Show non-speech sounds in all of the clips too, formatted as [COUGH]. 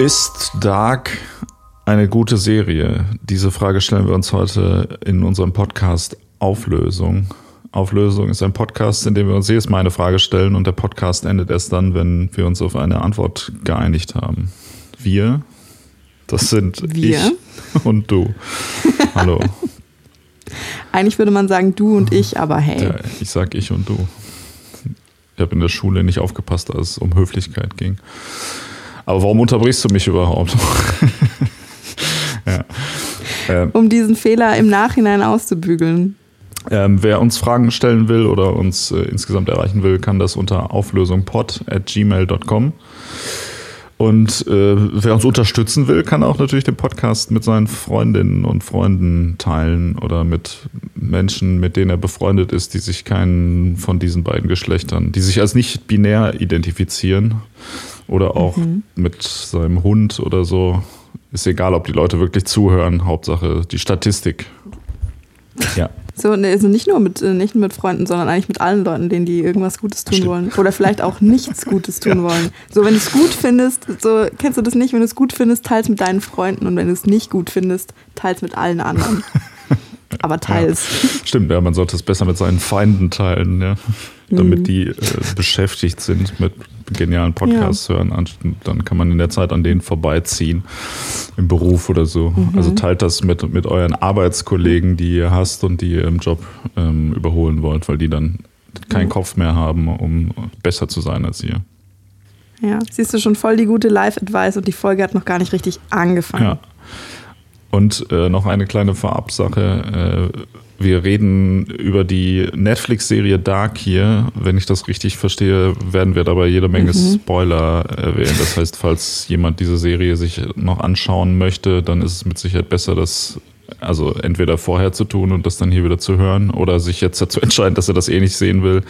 Ist Dark eine gute Serie? Diese Frage stellen wir uns heute in unserem Podcast Auflösung. Auflösung ist ein Podcast, in dem wir uns jedes Mal eine Frage stellen und der Podcast endet erst dann, wenn wir uns auf eine Antwort geeinigt haben. Wir, das sind wir? ich und du. Hallo. [LAUGHS] Eigentlich würde man sagen du und ich, aber hey. Ja, ich sag ich und du. Ich habe in der Schule nicht aufgepasst, als es um Höflichkeit ging. Aber warum unterbrichst du mich überhaupt? [LAUGHS] ja. ähm, um diesen Fehler im Nachhinein auszubügeln. Ähm, wer uns Fragen stellen will oder uns äh, insgesamt erreichen will, kann das unter auflösungpod.gmail.com. Und äh, wer uns unterstützen will, kann auch natürlich den Podcast mit seinen Freundinnen und Freunden teilen oder mit Menschen, mit denen er befreundet ist, die sich keinen von diesen beiden Geschlechtern, die sich als nicht binär identifizieren, oder auch mhm. mit seinem Hund oder so. Ist egal, ob die Leute wirklich zuhören. Hauptsache die Statistik. Ja. So, ne, also nicht nur mit, äh, nicht nur mit Freunden, sondern eigentlich mit allen Leuten, denen die irgendwas Gutes tun Stimmt. wollen. Oder vielleicht auch nichts Gutes tun ja. wollen. So, wenn du es gut findest, so, kennst du das nicht? Wenn du es gut findest, teils mit deinen Freunden. Und wenn du es nicht gut findest, teils mit allen anderen. [LAUGHS] Aber teils. Ja. Stimmt, ja, man sollte es besser mit seinen Feinden teilen, ja. Damit mhm. die äh, beschäftigt sind mit genialen Podcasts ja. hören. Dann kann man in der Zeit an denen vorbeiziehen im Beruf oder so. Mhm. Also teilt das mit, mit euren Arbeitskollegen, die ihr hasst und die ihr im Job ähm, überholen wollt, weil die dann keinen mhm. Kopf mehr haben, um besser zu sein als ihr. Ja, siehst du schon voll die gute Live-Advice und die Folge hat noch gar nicht richtig angefangen. Ja. Und äh, noch eine kleine Vorabsache. Äh, wir reden über die Netflix-Serie Dark hier. Wenn ich das richtig verstehe, werden wir dabei jede Menge mhm. Spoiler erwähnen. Das heißt, falls jemand diese Serie sich noch anschauen möchte, dann ist es mit Sicherheit besser, das also entweder vorher zu tun und das dann hier wieder zu hören oder sich jetzt dazu [LAUGHS] entscheiden, dass er das eh nicht sehen will,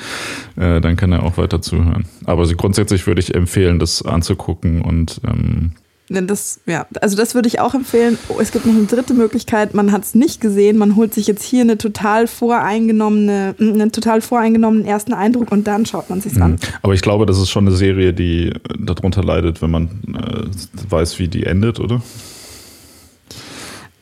äh, dann kann er auch weiter zuhören. Aber grundsätzlich würde ich empfehlen, das anzugucken und ähm, das, ja, also das würde ich auch empfehlen. Oh, es gibt noch eine dritte Möglichkeit, man hat es nicht gesehen, man holt sich jetzt hier eine total voreingenommene, einen total voreingenommenen ersten Eindruck und dann schaut man sich mhm. an. Aber ich glaube, das ist schon eine Serie, die darunter leidet, wenn man äh, weiß, wie die endet, oder?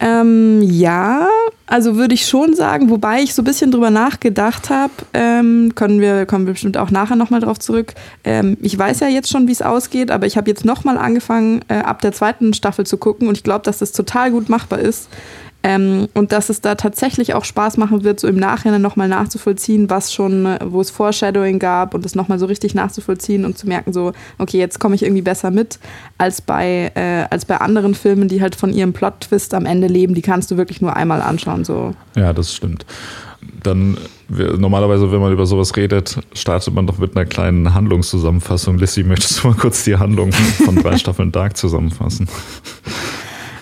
Ähm, ja, also würde ich schon sagen, wobei ich so ein bisschen drüber nachgedacht habe, ähm, können wir, kommen wir bestimmt auch nachher nochmal drauf zurück. Ähm, ich weiß ja jetzt schon, wie es ausgeht, aber ich habe jetzt nochmal angefangen, äh, ab der zweiten Staffel zu gucken und ich glaube, dass das total gut machbar ist. Ähm, und dass es da tatsächlich auch Spaß machen wird, so im Nachhinein nochmal nachzuvollziehen, was schon, äh, wo es Foreshadowing gab und das nochmal so richtig nachzuvollziehen und zu merken, so, okay, jetzt komme ich irgendwie besser mit, als bei, äh, als bei anderen Filmen, die halt von ihrem Plot-Twist am Ende leben, die kannst du wirklich nur einmal anschauen. So. Ja, das stimmt. Dann normalerweise, wenn man über sowas redet, startet man doch mit einer kleinen Handlungszusammenfassung. Lissy, möchtest du mal kurz die Handlung von drei [LAUGHS] Staffeln Dark zusammenfassen?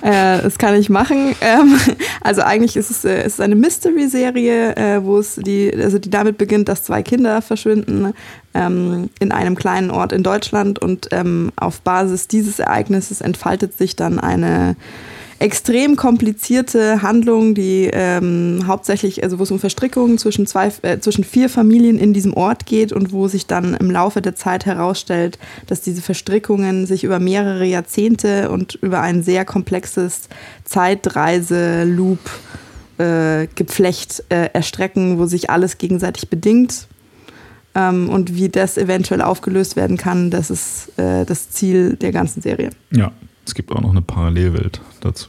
Äh, das kann ich machen. Ähm, also eigentlich ist es, äh, es ist eine Mystery-Serie, äh, wo es die, also die damit beginnt, dass zwei Kinder verschwinden ähm, in einem kleinen Ort in Deutschland und ähm, auf Basis dieses Ereignisses entfaltet sich dann eine extrem komplizierte Handlung, die ähm, hauptsächlich, also wo es um Verstrickungen zwischen, zwei, äh, zwischen vier Familien in diesem Ort geht und wo sich dann im Laufe der Zeit herausstellt, dass diese Verstrickungen sich über mehrere Jahrzehnte und über ein sehr komplexes Zeitreise-Loop äh, Geflecht äh, erstrecken, wo sich alles gegenseitig bedingt. Ähm, und wie das eventuell aufgelöst werden kann, das ist äh, das Ziel der ganzen Serie. Ja, es gibt auch noch eine Parallelwelt dazu.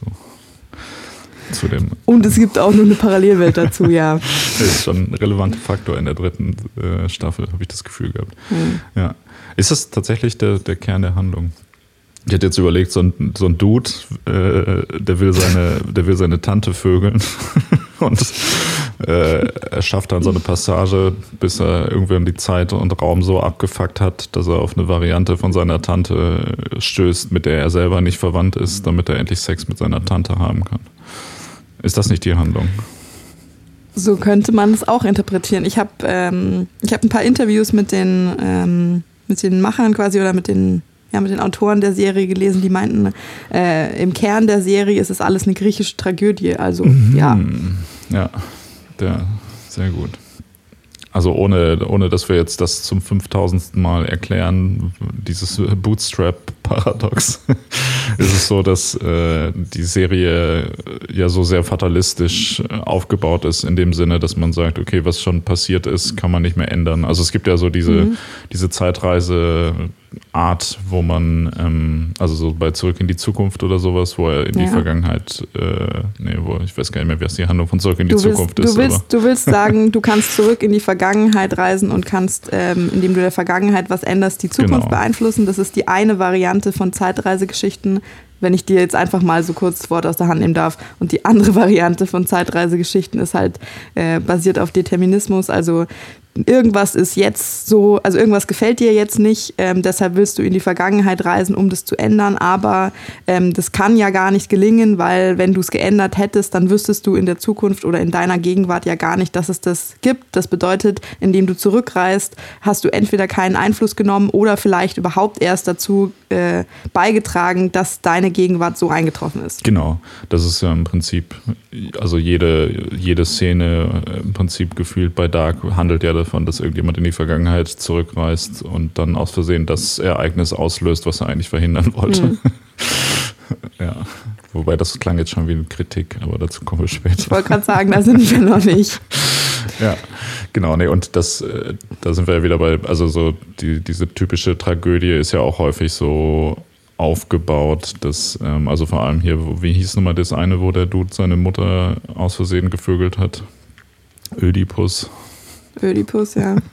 Zu dem, Und es gibt auch noch eine Parallelwelt [LAUGHS] dazu, ja. Das ist schon ein relevanter Faktor in der dritten äh, Staffel, habe ich das Gefühl gehabt. Hm. Ja. Ist das tatsächlich der, der Kern der Handlung? Ich hätte jetzt überlegt, so ein, so ein Dude, äh, der, will seine, der will seine Tante vögeln [LAUGHS] und äh, er schafft dann so eine Passage, bis er irgendwann die Zeit und Raum so abgefuckt hat, dass er auf eine Variante von seiner Tante stößt, mit der er selber nicht verwandt ist, damit er endlich Sex mit seiner Tante haben kann. Ist das nicht die Handlung? So könnte man es auch interpretieren. Ich habe ähm, hab ein paar Interviews mit den, ähm, mit den Machern quasi oder mit den ja, mit den Autoren der Serie gelesen, die meinten, äh, im Kern der Serie ist es alles eine griechische Tragödie. Also, mhm. ja. Ja, ja, sehr gut. also ohne, ohne dass wir jetzt das zum 5000. Mal erklären, dieses [LAUGHS] Ist es so, dass äh, die Serie ja so sehr fatalistisch aufgebaut ist, in dem Sinne, dass man sagt, okay, was schon passiert ist, kann man nicht mehr ändern. Also es gibt ja so diese, mhm. diese Zeitreise- Art, wo man, ähm, also so bei Zurück in die Zukunft oder sowas, wo er in ja. die Vergangenheit, äh, nee, wo, ich weiß gar nicht mehr, wie es die Handlung von Zurück in die du Zukunft willst, ist. Du willst, du willst [LAUGHS] sagen, du kannst zurück in die Vergangenheit reisen und kannst, ähm, indem du der Vergangenheit was änderst, die Zukunft genau. beeinflussen. Das ist die eine Variante von Zeitreisegeschichten wenn ich dir jetzt einfach mal so kurz das Wort aus der Hand nehmen darf. Und die andere [LAUGHS] Variante von Zeitreisegeschichten ist halt äh, basiert auf Determinismus. Also irgendwas ist jetzt so, also irgendwas gefällt dir jetzt nicht, ähm, deshalb willst du in die Vergangenheit reisen, um das zu ändern, aber ähm, das kann ja gar nicht gelingen, weil wenn du es geändert hättest, dann wüsstest du in der Zukunft oder in deiner Gegenwart ja gar nicht, dass es das gibt. Das bedeutet, indem du zurückreist, hast du entweder keinen Einfluss genommen oder vielleicht überhaupt erst dazu äh, beigetragen, dass deine Gegenwart so eingetroffen ist. Genau, das ist ja im Prinzip, also jede, jede Szene äh, im Prinzip gefühlt bei Dark handelt ja davon, dass irgendjemand in die Vergangenheit zurückreist und dann aus Versehen das Ereignis auslöst, was er eigentlich verhindern wollte. Mhm. [LAUGHS] ja. Wobei das klang jetzt schon wie eine Kritik, aber dazu kommen wir später. Ich wollte gerade sagen, da sind wir noch nicht. [LAUGHS] ja, genau, nee, und das, äh, da sind wir ja wieder bei, also so die, diese typische Tragödie ist ja auch häufig so aufgebaut, dass, ähm, also vor allem hier, wie hieß nochmal das eine, wo der Dude seine Mutter aus Versehen gevögelt hat? Ödipus. Ödipus, ja. [LAUGHS]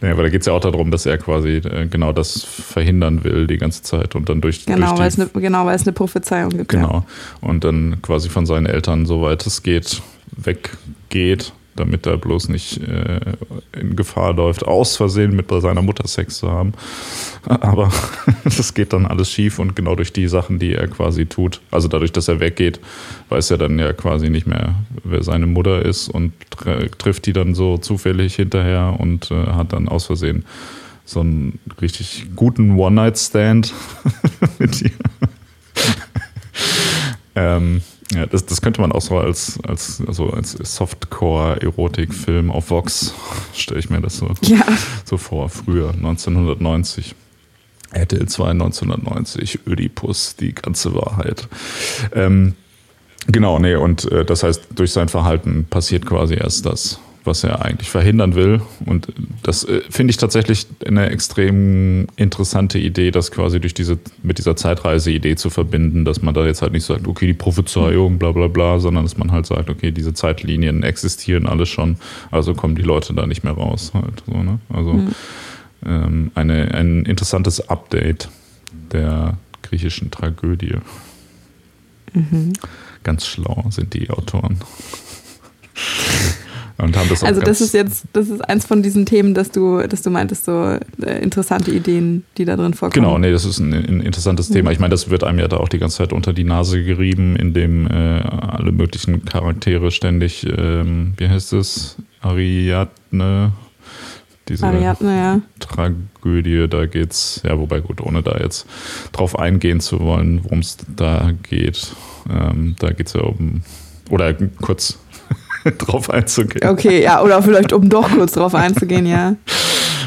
Ja, aber da geht es ja auch darum, dass er quasi äh, genau das verhindern will die ganze Zeit und dann durch. Genau, durch weil, es eine, genau weil es eine Prophezeiung gibt. Genau. Ja. Und dann quasi von seinen Eltern, soweit es geht, weggeht damit er bloß nicht äh, in Gefahr läuft, aus Versehen mit seiner Mutter Sex zu haben. Aber [LAUGHS] das geht dann alles schief und genau durch die Sachen, die er quasi tut, also dadurch, dass er weggeht, weiß er dann ja quasi nicht mehr, wer seine Mutter ist und trifft die dann so zufällig hinterher und äh, hat dann aus Versehen so einen richtig guten One-Night-Stand [LAUGHS] mit ihr. [LAUGHS] ähm, ja, das, das könnte man auch so als, als, also als Softcore-Erotik-Film auf Vox, [LAUGHS] stelle ich mir das so, ja. so vor, früher, 1990. RTL 2 1990, Ödipus, die ganze Wahrheit. Ähm, genau, nee, und äh, das heißt, durch sein Verhalten passiert quasi erst das was er eigentlich verhindern will. Und das äh, finde ich tatsächlich eine extrem interessante Idee, das quasi durch diese, mit dieser Zeitreise-Idee zu verbinden, dass man da jetzt halt nicht sagt, okay, die Prophezeiung, bla bla bla, sondern dass man halt sagt, okay, diese Zeitlinien existieren alle schon, also kommen die Leute da nicht mehr raus. Halt, so, ne? Also mhm. ähm, eine, ein interessantes Update der griechischen Tragödie. Mhm. Ganz schlau sind die Autoren. Und haben das auch also das ist jetzt, das ist eins von diesen Themen, dass du, dass du meintest, so äh, interessante Ideen, die da drin vorkommen. Genau, nee, das ist ein, ein interessantes mhm. Thema. Ich meine, das wird einem ja da auch die ganze Zeit unter die Nase gerieben, indem äh, alle möglichen Charaktere ständig, ähm, wie heißt es, Ariadne, diese Ariadne, ja. Tragödie, da geht's, ja, wobei gut, ohne da jetzt drauf eingehen zu wollen, worum es da geht. Ähm, da geht es ja um, oder kurz [LAUGHS] drauf einzugehen. Okay, ja, oder vielleicht um doch kurz drauf einzugehen, ja. [LAUGHS]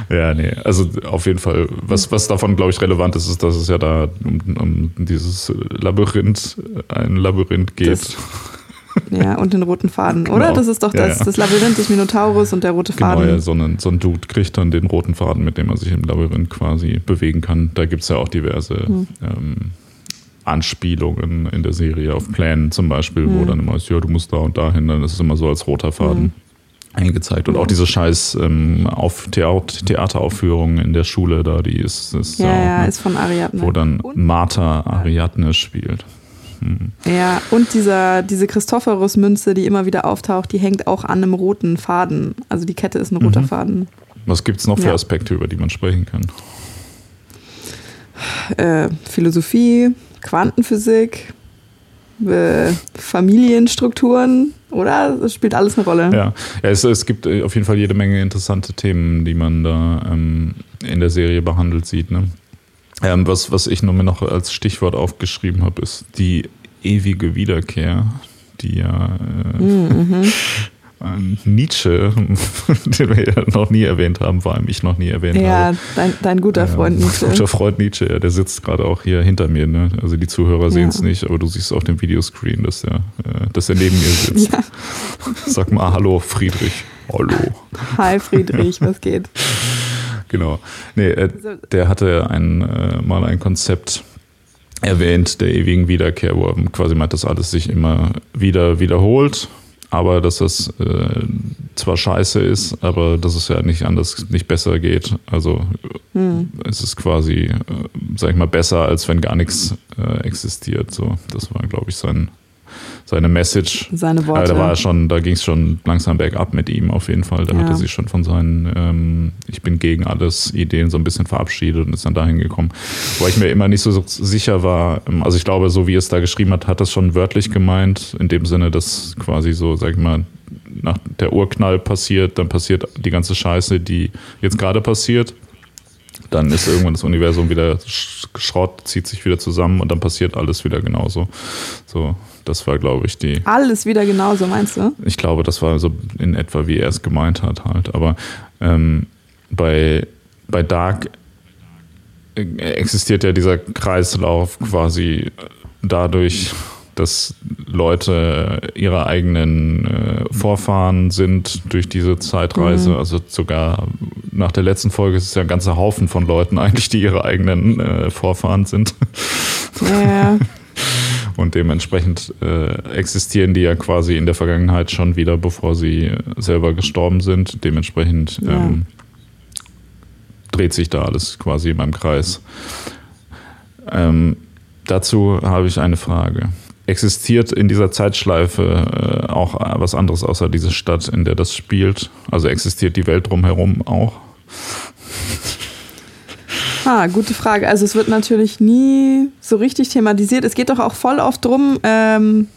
Ja, nee, also auf jeden Fall, was, was davon, glaube ich, relevant ist, ist, dass es ja da um, um dieses Labyrinth, ein Labyrinth geht. Das, ja, und den roten Faden, genau. oder? Das ist doch das, ja, ja. das Labyrinth des Minotaurus und der rote Faden. Genau, ja, so ein, so ein Dude kriegt dann den roten Faden, mit dem man sich im Labyrinth quasi bewegen kann. Da gibt es ja auch diverse hm. ähm, Anspielungen in der Serie auf Plänen zum Beispiel, mhm. wo dann immer ist, ja, du musst da und dahin, dann ist es immer so als roter Faden. Mhm eingezeigt. Und auch diese scheiß ähm, auf Theater Theateraufführung in der Schule da, die ist, ist ja, ja, ne, ist von Ariadne. Wo dann Martha Ariadne spielt. Hm. Ja, und dieser, diese Christophorus-Münze, die immer wieder auftaucht, die hängt auch an einem roten Faden. Also die Kette ist ein roter mhm. Faden. Was gibt es noch für ja. Aspekte, über die man sprechen kann? Äh, Philosophie, Quantenphysik, Familienstrukturen, oder? Das spielt alles eine Rolle. Ja, ja es, es, gibt äh, auf jeden Fall jede Menge interessante Themen, die man da ähm, in der Serie behandelt sieht. Ne? Ähm, was, was ich nur mir noch als Stichwort aufgeschrieben habe, ist die ewige Wiederkehr, die ja äh, mhm. [LAUGHS] Nietzsche, [LAUGHS] den wir ja noch nie erwähnt haben, vor allem ich noch nie erwähnt ja, habe. Ja, dein, dein, guter Freund ja, Nietzsche. Guter Freund Nietzsche, ja, der sitzt gerade auch hier hinter mir. Ne? Also die Zuhörer sehen es nicht, aber du siehst auf dem Videoscreen, dass er, äh, dass er neben mir sitzt. [LAUGHS] Sag mal Hallo, Friedrich. Hallo. Hi Friedrich, was geht? [LAUGHS] Genau. Nee, äh, der hatte ein, äh, mal ein Konzept erwähnt, der ewigen Wiederkehr, wo er quasi meint, dass alles sich immer wieder wiederholt aber dass das äh, zwar scheiße ist, aber dass es ja nicht anders, nicht besser geht. Also hm. es ist quasi, äh, sag ich mal, besser, als wenn gar nichts äh, existiert. So, das war, glaube ich, sein, seine Message. Seine Worte. Da war schon, da ging es schon langsam bergab mit ihm auf jeden Fall. Da ja. hat er sich schon von seinen ähm, Ich bin gegen alles Ideen so ein bisschen verabschiedet und ist dann dahin gekommen. Wo ich mir immer nicht so sicher war, ähm, also ich glaube, so wie es da geschrieben hat, hat das schon wörtlich gemeint, in dem Sinne, dass quasi so, sag ich mal, nach der Urknall passiert, dann passiert die ganze Scheiße, die jetzt gerade passiert dann ist irgendwann das Universum wieder Schrott, zieht sich wieder zusammen und dann passiert alles wieder genauso. So, das war, glaube ich, die. Alles wieder genauso, meinst du? Ich glaube, das war so in etwa, wie er es gemeint hat, halt. Aber ähm, bei, bei Dark existiert ja dieser Kreislauf quasi dadurch, dass Leute ihre eigenen äh, Vorfahren sind durch diese Zeitreise. Mhm. Also sogar nach der letzten Folge ist es ja ein ganzer Haufen von Leuten eigentlich, die ihre eigenen äh, Vorfahren sind. Ja. [LAUGHS] Und dementsprechend äh, existieren die ja quasi in der Vergangenheit schon wieder, bevor sie selber gestorben sind. Dementsprechend ja. ähm, dreht sich da alles quasi in meinem Kreis. Ähm, dazu habe ich eine Frage existiert in dieser Zeitschleife äh, auch was anderes außer diese Stadt, in der das spielt? Also existiert die Welt drumherum auch? Ah, gute Frage. Also es wird natürlich nie so richtig thematisiert. Es geht doch auch voll oft drum, ähm,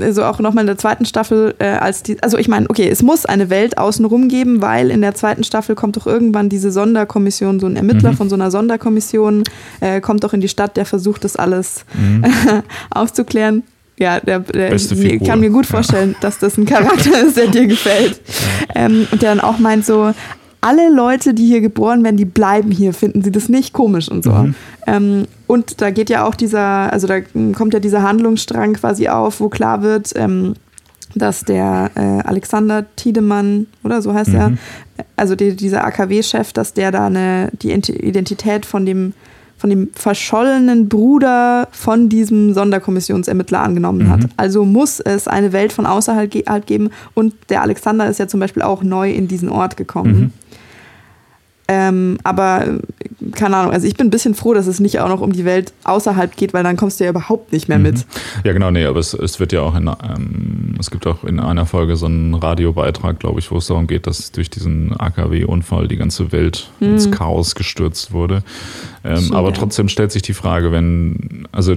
also auch nochmal in der zweiten Staffel, äh, als die, also ich meine, okay, es muss eine Welt außenrum geben, weil in der zweiten Staffel kommt doch irgendwann diese Sonderkommission, so ein Ermittler mhm. von so einer Sonderkommission, äh, kommt doch in die Stadt, der versucht das alles mhm. [LAUGHS] aufzuklären. Ja, der, der kann mir gut vorstellen, ja. dass das ein Charakter [LAUGHS] ist, der dir gefällt. Ja. Ähm, und der dann auch meint so, alle Leute, die hier geboren werden, die bleiben hier, finden sie das nicht komisch und so. Mhm. Ähm, und da geht ja auch dieser, also da kommt ja dieser Handlungsstrang quasi auf, wo klar wird, ähm, dass der äh, Alexander Tiedemann, oder so heißt mhm. er, also die, dieser AKW-Chef, dass der da eine, die Identität von dem, von dem verschollenen Bruder von diesem Sonderkommissionsermittler angenommen mhm. hat. Also muss es eine Welt von außerhalb ge halt geben und der Alexander ist ja zum Beispiel auch neu in diesen Ort gekommen. Mhm. Ähm, aber keine Ahnung, also ich bin ein bisschen froh, dass es nicht auch noch um die Welt außerhalb geht, weil dann kommst du ja überhaupt nicht mehr mit. Mhm. Ja, genau, nee, aber es, es wird ja auch in, ähm, es gibt auch in einer Folge so einen Radiobeitrag, glaube ich, wo es darum geht, dass durch diesen AKW-Unfall die ganze Welt mhm. ins Chaos gestürzt wurde. Ähm, aber trotzdem stellt sich die Frage, wenn, also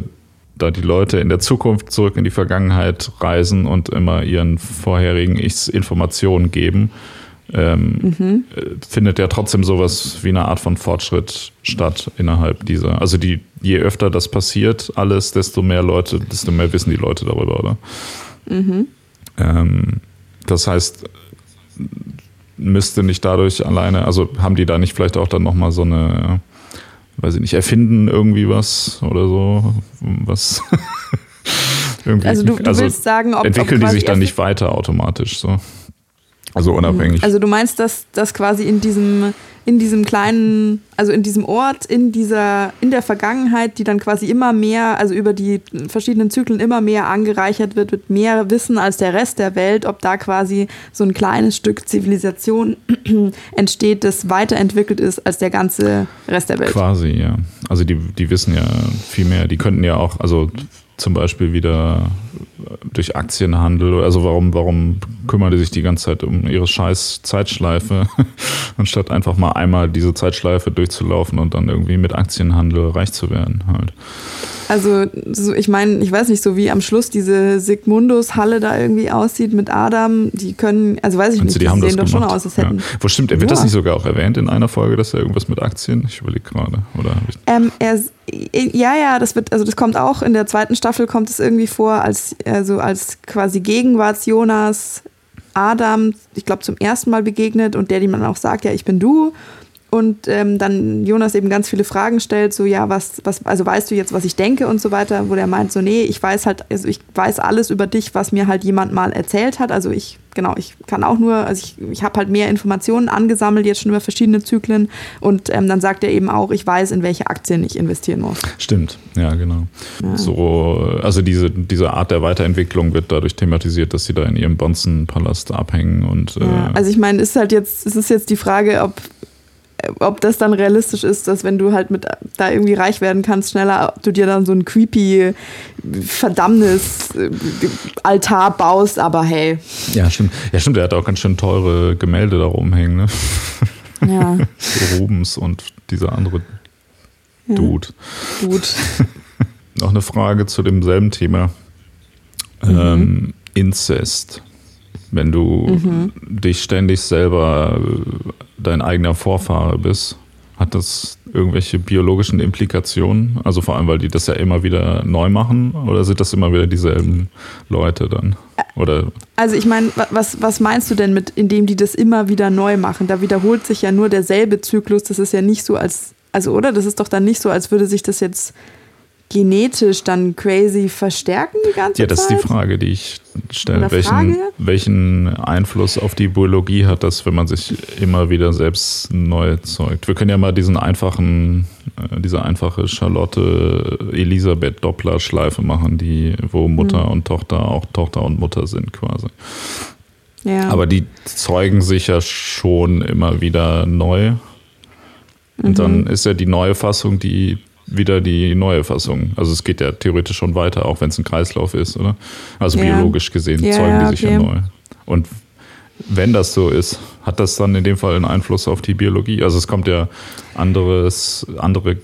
da die Leute in der Zukunft zurück in die Vergangenheit reisen und immer ihren vorherigen Ichs Informationen geben, ähm, mhm. findet ja trotzdem sowas wie eine Art von Fortschritt statt innerhalb dieser. Also die, je öfter das passiert, alles, desto mehr Leute, desto mehr wissen die Leute darüber, oder? Mhm. Ähm, das heißt, müsste nicht dadurch alleine, also haben die da nicht vielleicht auch dann nochmal so eine, weiß ich nicht, erfinden irgendwie was oder so, was. [LAUGHS] irgendwie, also du, du also willst sagen, ob entwickeln ob die sich dann nicht weiter automatisch so. Also unabhängig. Also du meinst, dass das quasi in diesem, in diesem kleinen, also in diesem Ort, in dieser, in der Vergangenheit, die dann quasi immer mehr, also über die verschiedenen Zyklen immer mehr angereichert wird, mit mehr Wissen als der Rest der Welt, ob da quasi so ein kleines Stück Zivilisation [CLEARS THROAT] entsteht, das weiterentwickelt ist als der ganze Rest der Welt. Quasi, ja. Also die, die wissen ja viel mehr. Die könnten ja auch, also zum Beispiel wieder durch Aktienhandel. Also warum, warum kümmern die sich die ganze Zeit um ihre scheiß Zeitschleife, [LAUGHS] anstatt einfach mal einmal diese Zeitschleife durchzulaufen und dann irgendwie mit Aktienhandel reich zu werden halt. Also so, ich meine, ich weiß nicht, so wie am Schluss diese Sigmundus-Halle da irgendwie aussieht mit Adam, die können, also weiß ich Meinst nicht, die, die sehen doch schon aus, als hätten. Ja. Wo stimmt, wird ja. das nicht sogar auch erwähnt in einer Folge, dass er irgendwas mit Aktien? Ich überlege gerade, oder? Ähm, er, ja, ja, das wird, also das kommt auch in der zweiten Staffel kommt es irgendwie vor, als also als quasi Gegenwarts Jonas Adam, ich glaube, zum ersten Mal begegnet und der, dem man auch sagt, ja, ich bin du und ähm, dann Jonas eben ganz viele Fragen stellt, so ja, was, was, also weißt du jetzt, was ich denke und so weiter, wo der meint, so, nee, ich weiß halt, also ich weiß alles über dich, was mir halt jemand mal erzählt hat. Also ich, genau, ich kann auch nur, also ich, ich habe halt mehr Informationen angesammelt, jetzt schon über verschiedene Zyklen und ähm, dann sagt er eben auch, ich weiß, in welche Aktien ich investieren muss. Stimmt, ja, genau. Ja. So, also diese, diese Art der Weiterentwicklung wird dadurch thematisiert, dass sie da in ihrem Bonzen-Palast abhängen und. Äh ja, also ich meine, ist halt jetzt, es ist jetzt die Frage, ob ob das dann realistisch ist, dass wenn du halt mit da irgendwie reich werden kannst, schneller du dir dann so ein creepy Verdammnis Altar baust, aber hey. Ja, stimmt. Ja, stimmt, er hat auch ganz schön teure Gemälde da rumhängen, ne? Ja. [LAUGHS] so Rubens und dieser andere ja. Dude. Dude. [LAUGHS] Noch eine Frage zu demselben Thema. Mhm. Ähm, Inzest wenn du mhm. dich ständig selber äh, dein eigener Vorfahre bist. Hat das irgendwelche biologischen Implikationen? Also vor allem, weil die das ja immer wieder neu machen oder sind das immer wieder dieselben Leute dann? Oder? Also ich meine, was, was meinst du denn mit, indem die das immer wieder neu machen? Da wiederholt sich ja nur derselbe Zyklus. Das ist ja nicht so als, also oder? Das ist doch dann nicht so, als würde sich das jetzt genetisch dann crazy verstärken die ganze Zeit? Ja, das ist die Frage, die ich stelle. Welchen, welchen Einfluss auf die Biologie hat das, wenn man sich immer wieder selbst neu zeugt? Wir können ja mal diesen einfachen, äh, diese einfache Charlotte Elisabeth Doppler Schleife machen, die, wo Mutter mhm. und Tochter auch Tochter und Mutter sind quasi. Ja. Aber die zeugen sich ja schon immer wieder neu. Und mhm. dann ist ja die neue Fassung, die wieder die neue Fassung. Also es geht ja theoretisch schon weiter, auch wenn es ein Kreislauf ist, oder? Also ja. biologisch gesehen ja, zeugen die sich okay. ja neu. Und wenn das so ist, hat das dann in dem Fall einen Einfluss auf die Biologie? Also es kommt ja anderes, andere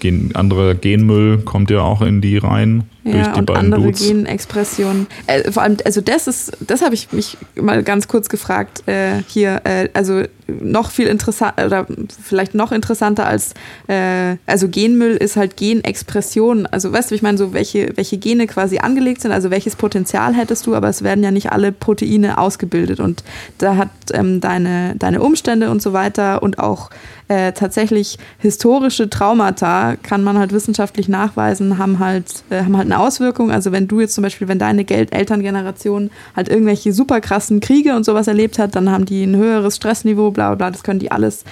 Gen, anderer Genmüll kommt ja auch in die rein. Ja, und andere Dudes. Genexpressionen. Äh, vor allem, also das ist, das habe ich mich mal ganz kurz gefragt äh, hier. Äh, also noch viel interessanter oder vielleicht noch interessanter als, äh, also Genmüll ist halt Genexpression. Also weißt du, ich meine, so welche, welche Gene quasi angelegt sind, also welches Potenzial hättest du, aber es werden ja nicht alle Proteine ausgebildet und da hat ähm, deine, deine Umstände und so weiter und auch äh, tatsächlich historische Traumata, kann man halt wissenschaftlich nachweisen, haben halt, äh, haben halt eine Auswirkung. Also wenn du jetzt zum Beispiel, wenn deine Geld Elterngeneration halt irgendwelche super krassen Kriege und sowas erlebt hat, dann haben die ein höheres Stressniveau, bla bla, das können die alles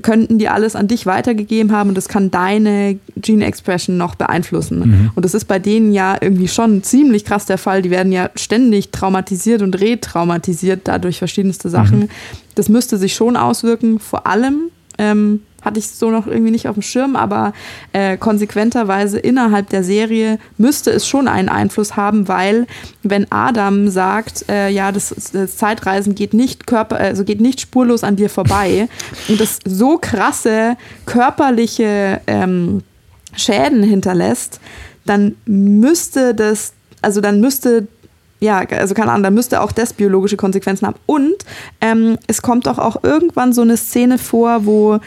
könnten die alles an dich weitergegeben haben und das kann deine Gene Expression noch beeinflussen. Mhm. Und das ist bei denen ja irgendwie schon ziemlich krass der Fall. Die werden ja ständig traumatisiert und retraumatisiert dadurch verschiedenste Sachen. Mhm. Das müsste sich schon auswirken, vor allem ähm, hatte ich so noch irgendwie nicht auf dem Schirm, aber äh, konsequenterweise innerhalb der Serie müsste es schon einen Einfluss haben, weil wenn Adam sagt, äh, ja, das, das, Zeitreisen geht nicht Körper, also geht nicht spurlos an dir vorbei [LAUGHS] und das so krasse körperliche ähm, Schäden hinterlässt, dann müsste das, also dann müsste ja, also keine Ahnung, da müsste auch das biologische Konsequenzen haben. Und ähm, es kommt doch auch irgendwann so eine Szene vor, wo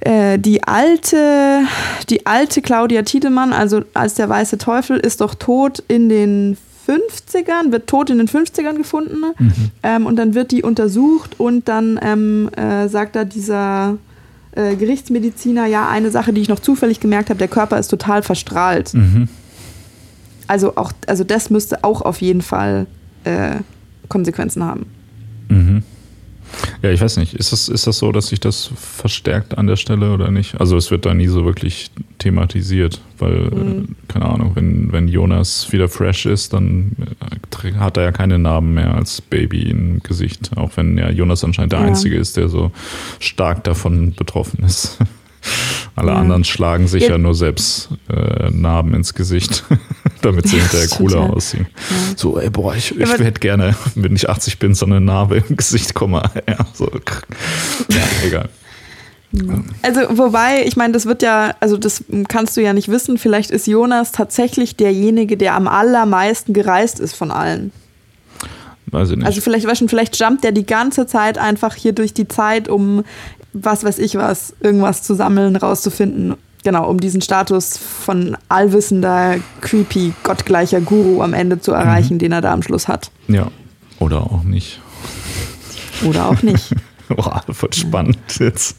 äh, die alte, die alte Claudia Tiedemann, also als der weiße Teufel, ist doch tot in den 50ern, wird tot in den 50ern gefunden. Mhm. Ähm, und dann wird die untersucht und dann ähm, äh, sagt da dieser äh, Gerichtsmediziner, ja, eine Sache, die ich noch zufällig gemerkt habe, der Körper ist total verstrahlt. Mhm. Also auch, also das müsste auch auf jeden Fall äh, Konsequenzen haben. Mhm. Ja, ich weiß nicht. Ist das, ist das so, dass sich das verstärkt an der Stelle oder nicht? Also es wird da nie so wirklich thematisiert, weil, mhm. keine Ahnung, wenn, wenn Jonas wieder fresh ist, dann äh, hat er ja keine Narben mehr als Baby im Gesicht. Auch wenn ja Jonas anscheinend der ja. Einzige ist, der so stark davon betroffen ist. [LAUGHS] Alle ja. anderen schlagen sich ja, ja nur selbst äh, Narben ins Gesicht, [LAUGHS] damit sie hinterher cooler ja. aussehen. So, ey, boah, ich, ich hätte gerne, wenn ich 80 bin, so eine Narbe im Gesicht komme. Ja, so. ja egal. Also, wobei, ich meine, das wird ja, also das kannst du ja nicht wissen. Vielleicht ist Jonas tatsächlich derjenige, der am allermeisten gereist ist von allen. Weiß ich nicht. Also vielleicht, vielleicht jumpt der die ganze Zeit einfach hier durch die Zeit, um was weiß ich was, irgendwas zu sammeln, rauszufinden. Genau, um diesen Status von allwissender, creepy, gottgleicher Guru am Ende zu erreichen, mhm. den er da am Schluss hat. Ja. Oder auch nicht. Oder auch nicht. [LAUGHS] Boah, voll spannend jetzt.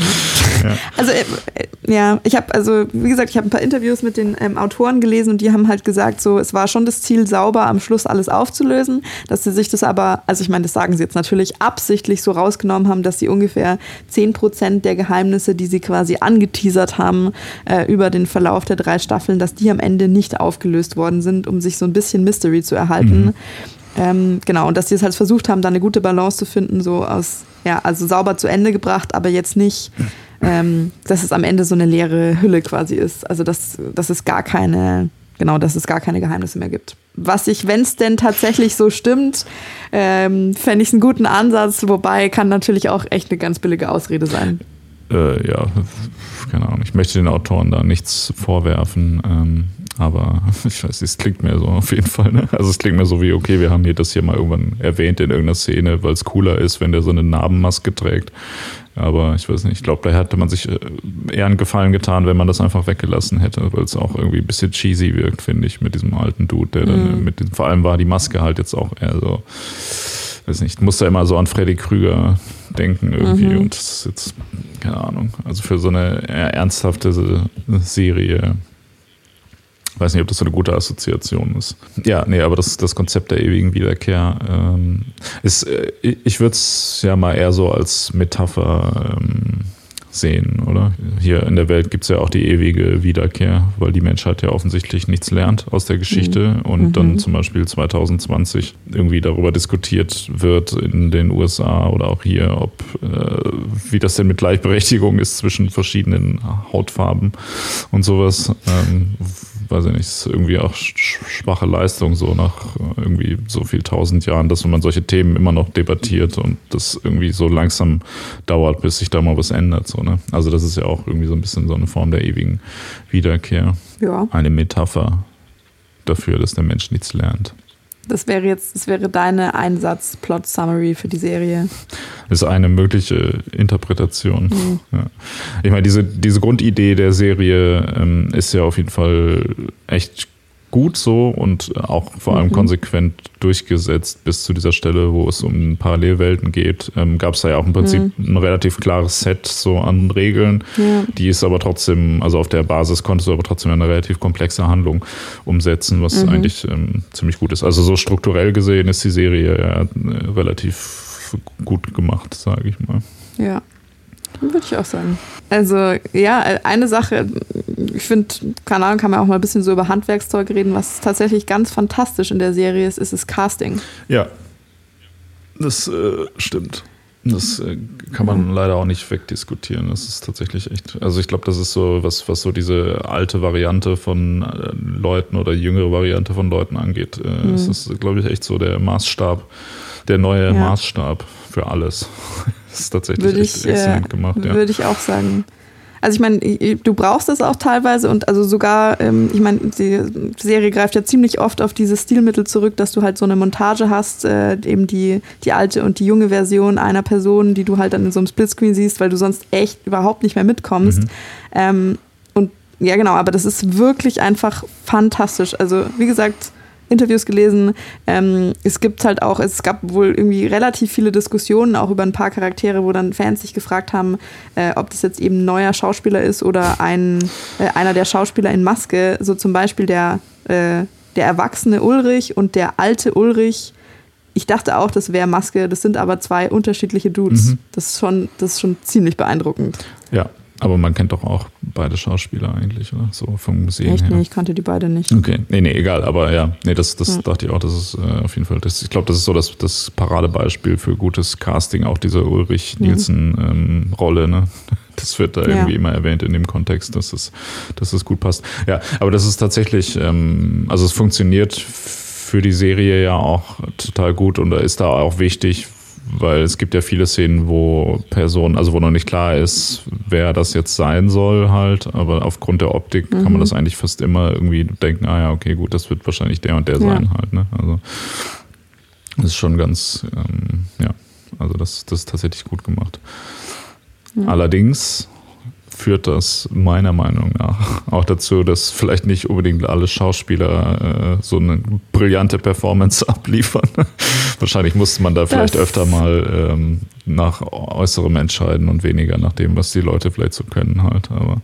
Ja. [LAUGHS] Also äh, ja, ich habe also wie gesagt, ich habe ein paar Interviews mit den ähm, Autoren gelesen und die haben halt gesagt, so es war schon das Ziel, sauber am Schluss alles aufzulösen, dass sie sich das aber, also ich meine, das sagen sie jetzt natürlich absichtlich so rausgenommen haben, dass sie ungefähr 10% der Geheimnisse, die sie quasi angeteasert haben äh, über den Verlauf der drei Staffeln, dass die am Ende nicht aufgelöst worden sind, um sich so ein bisschen Mystery zu erhalten. Mhm. Ähm, genau, und dass sie es halt versucht haben, da eine gute Balance zu finden, so aus, ja, also sauber zu Ende gebracht, aber jetzt nicht, ähm, dass es am Ende so eine leere Hülle quasi ist. Also, dass, dass es gar keine, genau, dass es gar keine Geheimnisse mehr gibt. Was ich, wenn es denn tatsächlich so stimmt, ähm, fände ich einen guten Ansatz, wobei kann natürlich auch echt eine ganz billige Ausrede sein. Äh, ja, keine Ahnung. Ich möchte den Autoren da nichts vorwerfen. Ähm, aber [LAUGHS] ich weiß, es klingt mir so auf jeden Fall. Ne? Also es klingt mir so wie, okay, wir haben hier das hier mal irgendwann erwähnt in irgendeiner Szene, weil es cooler ist, wenn der so eine Narbenmaske trägt. Aber ich weiß nicht, ich glaube, da hätte man sich äh, eher einen Gefallen getan, wenn man das einfach weggelassen hätte, weil es auch irgendwie ein bisschen cheesy wirkt, finde ich, mit diesem alten Dude, der dann mhm. mit dem, vor allem war die Maske halt jetzt auch eher so, weiß nicht, musste immer so an Freddy Krüger denken irgendwie mhm. und das ist jetzt, keine Ahnung, also für so eine ernsthafte Serie weiß nicht, ob das so eine gute Assoziation ist. Ja, nee, aber das, das Konzept der ewigen Wiederkehr ähm, ist, äh, ich würde es ja mal eher so als Metapher ähm, sehen, oder? Hier in der Welt gibt es ja auch die ewige Wiederkehr, weil die Menschheit ja offensichtlich nichts lernt aus der Geschichte mhm. und mhm. dann zum Beispiel 2020 irgendwie darüber diskutiert wird in den USA oder auch hier, ob äh, wie das denn mit Gleichberechtigung ist zwischen verschiedenen Hautfarben und sowas. Ähm, weiß ich nicht, ist irgendwie auch schwache Leistung so nach irgendwie so viel tausend Jahren, dass man solche Themen immer noch debattiert und das irgendwie so langsam dauert, bis sich da mal was ändert. So, ne? Also das ist ja auch irgendwie so ein bisschen so eine Form der ewigen Wiederkehr. Ja. Eine Metapher dafür, dass der Mensch nichts lernt. Das wäre jetzt, das wäre deine Einsatz-Plot-Summary für die Serie. Ist eine mögliche Interpretation. Mhm. Ja. Ich meine, diese, diese Grundidee der Serie ähm, ist ja auf jeden Fall echt gut so und auch vor allem mhm. konsequent durchgesetzt bis zu dieser Stelle, wo es um Parallelwelten geht. Ähm, Gab es da ja auch im Prinzip mhm. ein relativ klares Set so an Regeln. Ja. Die ist aber trotzdem, also auf der Basis konntest du aber trotzdem eine relativ komplexe Handlung umsetzen, was mhm. eigentlich ähm, ziemlich gut ist. Also so strukturell gesehen ist die Serie ja äh, relativ gut gemacht, sage ich mal. Ja. Würde ich auch sagen. Also, ja, eine Sache, ich finde, keine Ahnung, kann man auch mal ein bisschen so über Handwerkszeug reden, was tatsächlich ganz fantastisch in der Serie ist, ist das Casting. Ja, das äh, stimmt. Das äh, kann man leider auch nicht wegdiskutieren. Das ist tatsächlich echt. Also ich glaube, das ist so was, was so diese alte Variante von äh, Leuten oder jüngere Variante von Leuten angeht. Äh, mhm. Das ist, glaube ich, echt so der Maßstab, der neue ja. Maßstab für alles. [LAUGHS] Das ist tatsächlich echt ich, exzellent äh, gemacht. Ja. Würde ich auch sagen. Also ich meine, du brauchst das auch teilweise und also sogar, ähm, ich meine, die Serie greift ja ziemlich oft auf dieses Stilmittel zurück, dass du halt so eine Montage hast, äh, eben die, die alte und die junge Version einer Person, die du halt dann in so einem Splitscreen siehst, weil du sonst echt überhaupt nicht mehr mitkommst. Mhm. Ähm, und ja, genau, aber das ist wirklich einfach fantastisch. Also wie gesagt, Interviews gelesen. Ähm, es gibt halt auch, es gab wohl irgendwie relativ viele Diskussionen auch über ein paar Charaktere, wo dann Fans sich gefragt haben, äh, ob das jetzt eben ein neuer Schauspieler ist oder ein, äh, einer der Schauspieler in Maske. So zum Beispiel der, äh, der erwachsene Ulrich und der alte Ulrich. Ich dachte auch, das wäre Maske, das sind aber zwei unterschiedliche Dudes. Mhm. Das, ist schon, das ist schon ziemlich beeindruckend. Ja, aber man kennt doch auch beide Schauspieler eigentlich, oder? So vom Sehen Echt? her. Nee, ich kannte die beide nicht. Okay, nee, nee, egal. Aber ja, nee, das, das ja. dachte ich auch. Das ist äh, auf jeden Fall, das, ich glaube, das ist so das, das Paradebeispiel für gutes Casting, auch diese Ulrich-Nielsen-Rolle, mhm. ähm, ne? [LAUGHS] Das wird da irgendwie ja. immer erwähnt in dem Kontext, dass es, dass es gut passt. Ja, aber das ist tatsächlich, ähm, also es funktioniert für die Serie ja auch total gut und da ist da auch wichtig, weil es gibt ja viele Szenen, wo Personen, also wo noch nicht klar ist, wer das jetzt sein soll halt, aber aufgrund der Optik mhm. kann man das eigentlich fast immer irgendwie denken, ah ja, okay, gut, das wird wahrscheinlich der und der ja. sein halt, ne? Also das ist schon ganz, ähm, ja, also das, das ist tatsächlich gut gemacht. Ja. Allerdings führt das meiner Meinung nach auch dazu, dass vielleicht nicht unbedingt alle Schauspieler äh, so eine brillante Performance [LAUGHS] abliefern, Wahrscheinlich musste man da vielleicht das öfter mal ähm, nach Äußerem entscheiden und weniger nach dem, was die Leute vielleicht so können halt. Aber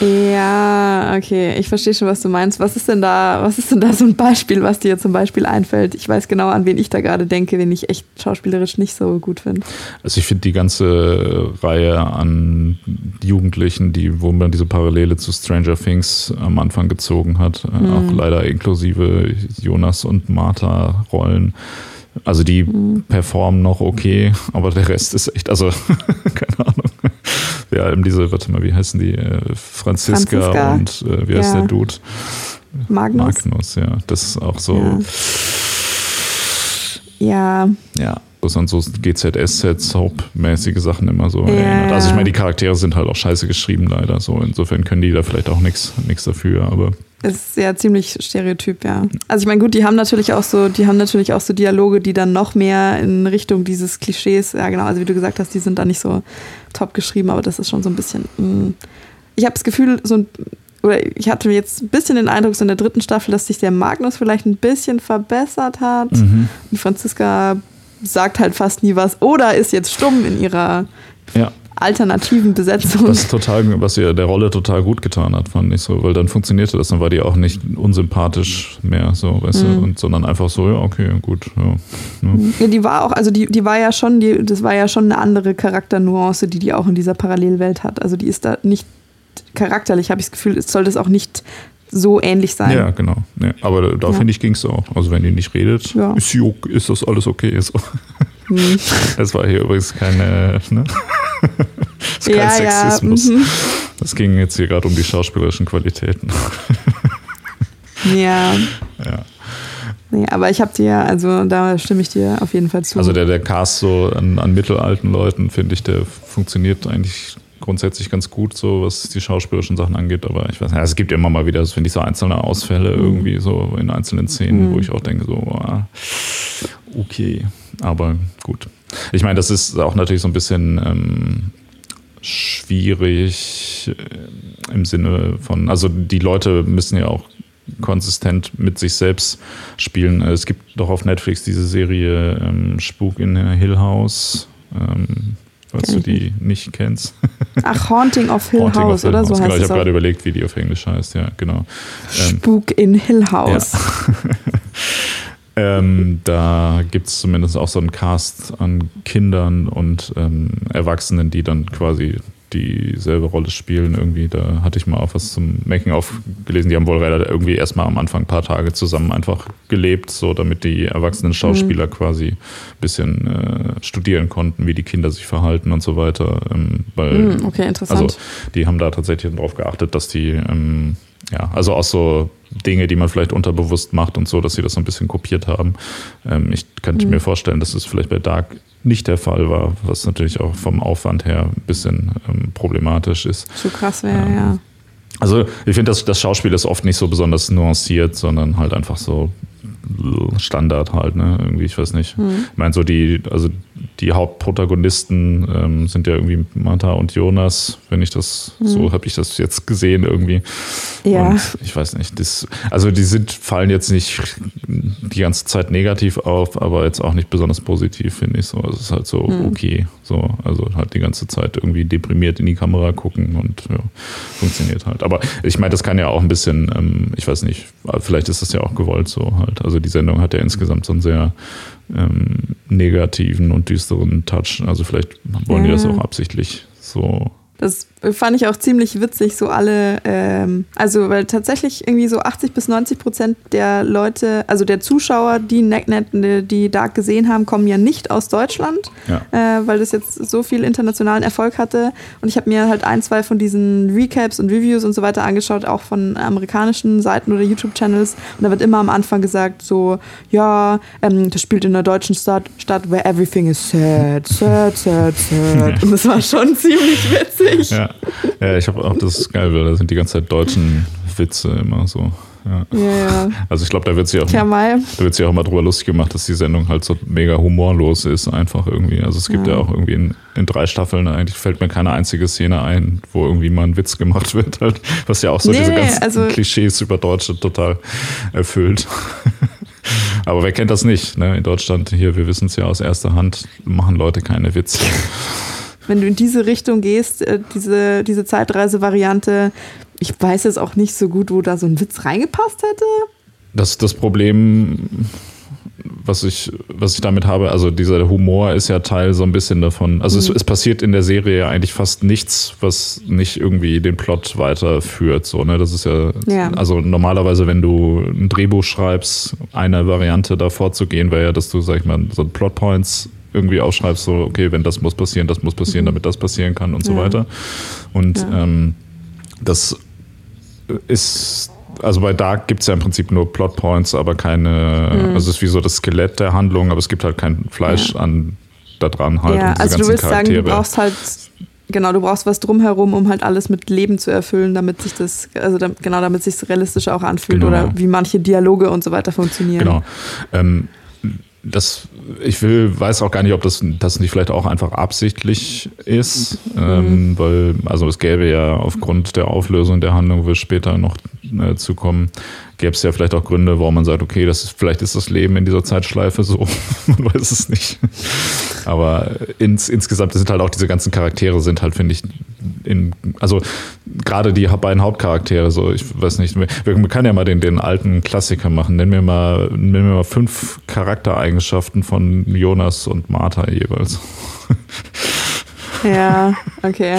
ja, okay, ich verstehe schon, was du meinst. Was ist denn da, was ist denn da so ein Beispiel, was dir zum Beispiel einfällt? Ich weiß genau, an wen ich da gerade denke, wen ich echt schauspielerisch nicht so gut finde. Also ich finde die ganze Reihe an Jugendlichen, die, wo man diese Parallele zu Stranger Things am Anfang gezogen hat, mhm. auch leider inklusive Jonas und Martha Rollen also die mhm. performen noch okay, aber der Rest ist echt, also [LAUGHS] keine Ahnung. Ja, eben diese, warte mal, wie heißen die? Äh, Franziska, Franziska. und äh, wie heißt ja. der Dude? Magnus. Magnus, ja. Das ist auch so. Ja. Ja. ja das an so GZSZ-Soap-mäßige Sachen immer so ja. erinnert. Also ich meine, die Charaktere sind halt auch scheiße geschrieben leider. So insofern können die da vielleicht auch nichts dafür, aber ist ja ziemlich stereotyp, ja. Also ich meine, gut, die haben natürlich auch so, die haben natürlich auch so Dialoge, die dann noch mehr in Richtung dieses Klischees, ja genau, also wie du gesagt hast, die sind da nicht so top geschrieben, aber das ist schon so ein bisschen. Mh. Mm. Ich habe das Gefühl, so ein oder ich hatte jetzt ein bisschen den Eindruck, so in der dritten Staffel, dass sich der Magnus vielleicht ein bisschen verbessert hat. Mhm. Und Franziska sagt halt fast nie was oder ist jetzt stumm in ihrer ja alternativen Besetzung. Was total, was ihr der Rolle total gut getan hat, fand ich so, weil dann funktionierte das, dann war die auch nicht unsympathisch mehr, so, weißt mhm. du, und, sondern einfach so, ja, okay, gut, ja. Ja, ja die war auch, also die, die war ja schon, die, das war ja schon eine andere Charakternuance, die die auch in dieser Parallelwelt hat. Also die ist da nicht charakterlich, habe ich das Gefühl, es soll das auch nicht so ähnlich sein. Ja, genau. Ja, aber da ja. finde ich, ging es auch. Also wenn die nicht redet, ja. ist, ist das alles okay. So. Hm. [LAUGHS] Das war hier übrigens keine, ne? [LAUGHS] das ist kein ja, Sexismus. Mhm. Das ging jetzt hier gerade um die schauspielerischen Qualitäten. [LAUGHS] ja. Ja. Nee, aber ich habe dir, also da stimme ich dir auf jeden Fall zu. Also der, der Cast so an, an mittelalten Leuten, finde ich, der funktioniert eigentlich grundsätzlich ganz gut, so was die schauspielerischen Sachen angeht. Aber ich weiß nicht, also es gibt immer mal wieder, finde ich, so einzelne Ausfälle mhm. irgendwie so in einzelnen Szenen, mhm. wo ich auch denke, so, okay, aber gut. Ich meine, das ist auch natürlich so ein bisschen ähm, schwierig äh, im Sinne von, also die Leute müssen ja auch konsistent mit sich selbst spielen. Es gibt doch auf Netflix diese Serie ähm, Spuk in Hill House. Ähm, falls du die nicht kennst. Ach, Haunting of Hill Haunting House, of Hill oder House. so genau, heißt ich habe gerade überlegt, wie die auf Englisch heißt, ja, genau. Ähm, Spuk in Hill House. Ja. [LAUGHS] ähm, da gibt es zumindest auch so einen Cast an Kindern und ähm, Erwachsenen, die dann quasi dieselbe Rolle spielen. Irgendwie, da hatte ich mal auch was zum Making-of gelesen. Die haben wohl irgendwie erstmal am Anfang ein paar Tage zusammen einfach gelebt, so damit die erwachsenen Schauspieler mhm. quasi ein bisschen äh, studieren konnten, wie die Kinder sich verhalten und so weiter. Ähm, weil, mhm, okay, interessant. Also die haben da tatsächlich darauf geachtet, dass die ähm, ja, also auch so Dinge, die man vielleicht unterbewusst macht und so, dass sie das so ein bisschen kopiert haben. Ähm, ich könnte mhm. mir vorstellen, dass es vielleicht bei Dark nicht der Fall war, was natürlich auch vom Aufwand her ein bisschen ähm, problematisch ist. Zu krass wäre, ähm, ja. Also ich finde, das, das Schauspiel ist oft nicht so besonders nuanciert, sondern halt einfach so Standard halt, ne? Irgendwie, ich weiß nicht. Mhm. Ich meine, so die, also die Hauptprotagonisten ähm, sind ja irgendwie Martha und Jonas, wenn ich das, mhm. so habe ich das jetzt gesehen irgendwie. Ja. Und ich weiß nicht, das, also die sind, fallen jetzt nicht die ganze Zeit negativ auf, aber jetzt auch nicht besonders positiv, finde ich so. Es ist halt so mhm. okay. So, also halt die ganze Zeit irgendwie deprimiert in die Kamera gucken und ja, funktioniert halt. Aber ich meine, das kann ja auch ein bisschen, ähm, ich weiß nicht, vielleicht ist das ja auch gewollt so halt. Also die Sendung hat ja insgesamt so einen sehr ähm, negativen und düsteren Touch. Also vielleicht wollen ja. die das auch absichtlich so das fand ich auch ziemlich witzig, so alle, ähm, also weil tatsächlich irgendwie so 80 bis 90 Prozent der Leute, also der Zuschauer, die Necknet, die Dark gesehen haben, kommen ja nicht aus Deutschland, ja. äh, weil das jetzt so viel internationalen Erfolg hatte. Und ich habe mir halt ein, zwei von diesen Recaps und Reviews und so weiter angeschaut, auch von amerikanischen Seiten oder YouTube-Channels. Und da wird immer am Anfang gesagt, so, ja, ähm, das spielt in einer deutschen Stadt, Stadt, where everything is sad, sad, sad, sad. Und das war schon [LAUGHS] ziemlich witzig. Ja. Ja, ich habe auch das ist geil, weil da sind die ganze Zeit deutschen Witze immer so. Ja. ja, Also ich glaube, da wird sich auch, da wird sich auch immer drüber lustig gemacht, dass die Sendung halt so mega humorlos ist, einfach irgendwie. Also es gibt ja, ja auch irgendwie in, in, drei Staffeln, eigentlich fällt mir keine einzige Szene ein, wo irgendwie mal ein Witz gemacht [LAUGHS] wird, halt, was ja auch so nee, diese ganzen also Klischees über Deutsche total erfüllt. [LAUGHS] Aber wer kennt das nicht? Ne? In Deutschland, hier, wir wissen es ja aus erster Hand, machen Leute keine Witze. Wenn du in diese Richtung gehst, äh, diese, diese Zeitreise-Variante, ich weiß jetzt auch nicht so gut, wo da so ein Witz reingepasst hätte. Das, das Problem was ich, was ich damit habe, also dieser Humor ist ja Teil so ein bisschen davon. Also mhm. es, es, passiert in der Serie ja eigentlich fast nichts, was nicht irgendwie den Plot weiterführt. So, ne? Das ist ja, ja. also normalerweise, wenn du ein Drehbuch schreibst, eine Variante davor zu gehen, wäre ja, dass du, sag ich mal, so Plotpoints irgendwie aufschreibst, so, okay, wenn das muss passieren, das muss passieren, mhm. damit das passieren kann und ja. so weiter. Und ja. ähm, das ist also bei Dark gibt es ja im Prinzip nur Plotpoints, aber keine, mhm. also es ist wie so das Skelett der Handlung, aber es gibt halt kein Fleisch ja. an da dran halt. Ja, also du willst Charaktere. sagen, du brauchst halt, genau, du brauchst was drumherum, um halt alles mit Leben zu erfüllen, damit sich das, also damit, genau, damit sich realistisch auch anfühlt genau. oder wie manche Dialoge und so weiter funktionieren. Genau. Ähm, das, ich will, weiß auch gar nicht, ob das, das nicht vielleicht auch einfach absichtlich ist, mhm. ähm, weil, also es gäbe ja aufgrund der Auflösung der Handlung, wird später noch äh, zu kommen, gäbe es ja vielleicht auch Gründe, warum man sagt, okay, das ist, vielleicht ist das Leben in dieser Zeitschleife so, [LAUGHS] man weiß es nicht. Aber ins, insgesamt sind halt auch diese ganzen Charaktere sind halt, finde ich, in, also gerade die beiden Hauptcharaktere, so, ich weiß nicht, man kann ja mal den, den alten Klassiker machen. Nenn mir mal, nenn mir mal fünf Charaktereigenschaften von Jonas und Martha jeweils. Ja, okay.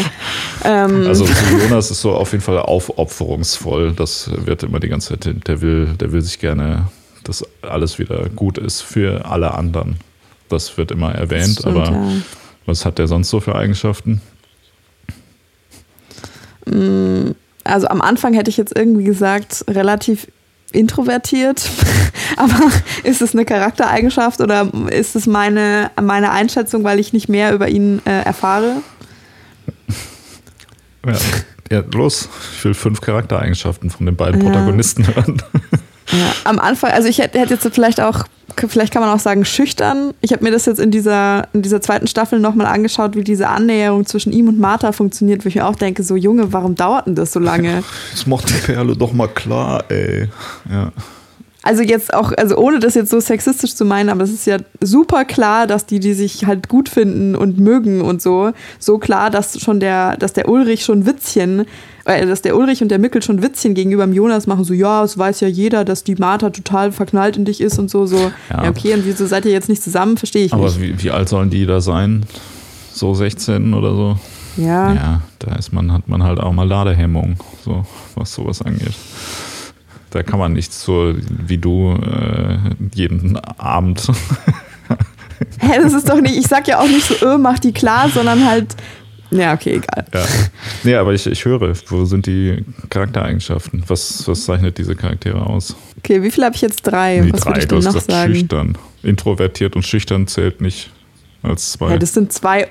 Ähm. Also Jonas ist so auf jeden Fall aufopferungsvoll. Das wird immer die ganze Zeit, der will, der will sich gerne, dass alles wieder gut ist für alle anderen. Das wird immer erwähnt, stimmt, aber ja. was hat der sonst so für Eigenschaften? Mm, also am Anfang hätte ich jetzt irgendwie gesagt, relativ introvertiert. [LAUGHS] Aber ist es eine Charaktereigenschaft oder ist es meine, meine Einschätzung, weil ich nicht mehr über ihn äh, erfahre? Ja. ja, los. Ich will fünf Charaktereigenschaften von den beiden ja. Protagonisten hören. Ja, am Anfang, also ich hätte jetzt vielleicht auch, vielleicht kann man auch sagen, schüchtern. Ich habe mir das jetzt in dieser, in dieser zweiten Staffel nochmal angeschaut, wie diese Annäherung zwischen ihm und Martha funktioniert, wo ich mir auch denke, so Junge, warum dauert denn das so lange? Das macht die Perle doch mal klar, ey. Ja. Also jetzt auch, also ohne das jetzt so sexistisch zu meinen, aber es ist ja super klar, dass die, die sich halt gut finden und mögen und so, so klar, dass schon der, dass der Ulrich schon Witzchen äh, dass der Ulrich und der Mickel schon Witzchen gegenüber dem Jonas machen, so, ja, es weiß ja jeder, dass die Martha total verknallt in dich ist und so, so, ja, ja okay, und wieso seid ihr jetzt nicht zusammen, verstehe ich Aber nicht. Aber wie, wie alt sollen die da sein? So 16 oder so? Ja. Ja, da ist man, hat man halt auch mal Ladehemmung, so, was sowas angeht. Da kann man nicht so wie du äh, jeden Abend. [LAUGHS] Hä, das ist doch nicht, ich sag ja auch nicht so, öh, mach die klar, sondern halt, ja, okay, egal. Ja, nee, aber ich, ich höre, wo sind die Charaktereigenschaften? Was, was zeichnet diese Charaktere aus? Okay, wie viel habe ich jetzt? Drei. Die was drei, würde ich du denn noch sagen? Schüchtern. Introvertiert und schüchtern zählt nicht als zwei. Ja, das sind zwei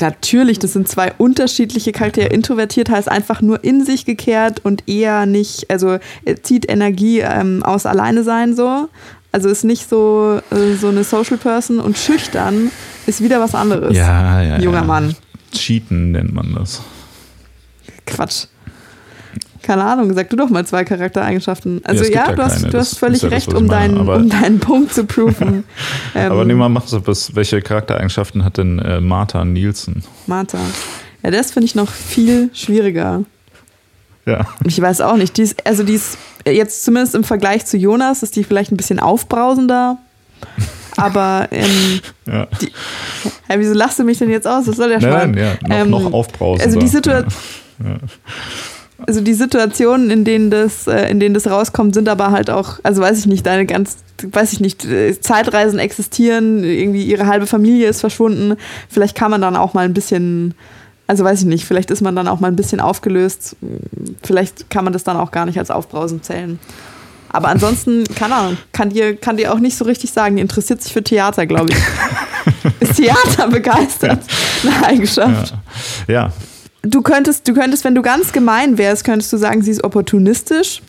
Natürlich, das sind zwei unterschiedliche Charaktere. Introvertiert heißt einfach nur in sich gekehrt und eher nicht, also zieht Energie ähm, aus alleine sein so. Also ist nicht so, äh, so eine Social Person und schüchtern ist wieder was anderes. Ja, ja. Junger ja. Mann. Cheaten nennt man das. Quatsch. Keine Ahnung, sag du doch mal zwei Charaktereigenschaften. Also ja, ja, du, hast, du hast völlig ja recht, das, um, deinen, um deinen Punkt zu proven. [LAUGHS] ähm, aber nehmen wir mal, was, welche Charaktereigenschaften hat denn äh, Martha Nielsen? Martha. Ja, das finde ich noch viel schwieriger. Ja. Ich weiß auch nicht. Die ist, also die ist jetzt zumindest im Vergleich zu Jonas, ist die vielleicht ein bisschen aufbrausender. Aber ähm, [LAUGHS] ja. die, ja, wieso lachst du mich denn jetzt aus? Was soll der Schmarrn? Nein, ja, noch, ähm, noch aufbrausender. Also die Situation. Ja. Also die Situationen, in denen das, äh, in denen das rauskommt, sind aber halt auch, also weiß ich nicht, deine ganz, weiß ich nicht, äh, Zeitreisen existieren, irgendwie ihre halbe Familie ist verschwunden. Vielleicht kann man dann auch mal ein bisschen, also weiß ich nicht, vielleicht ist man dann auch mal ein bisschen aufgelöst. Vielleicht kann man das dann auch gar nicht als Aufbrausen zählen. Aber ansonsten, keine Ahnung, kann dir, kann dir auch nicht so richtig sagen, die interessiert sich für Theater, glaube ich. [LAUGHS] ist Theater begeistert? Ja. Eine Eigenschaft. Ja. ja du könntest, du könntest, wenn du ganz gemein wärst, könntest du sagen, sie ist opportunistisch,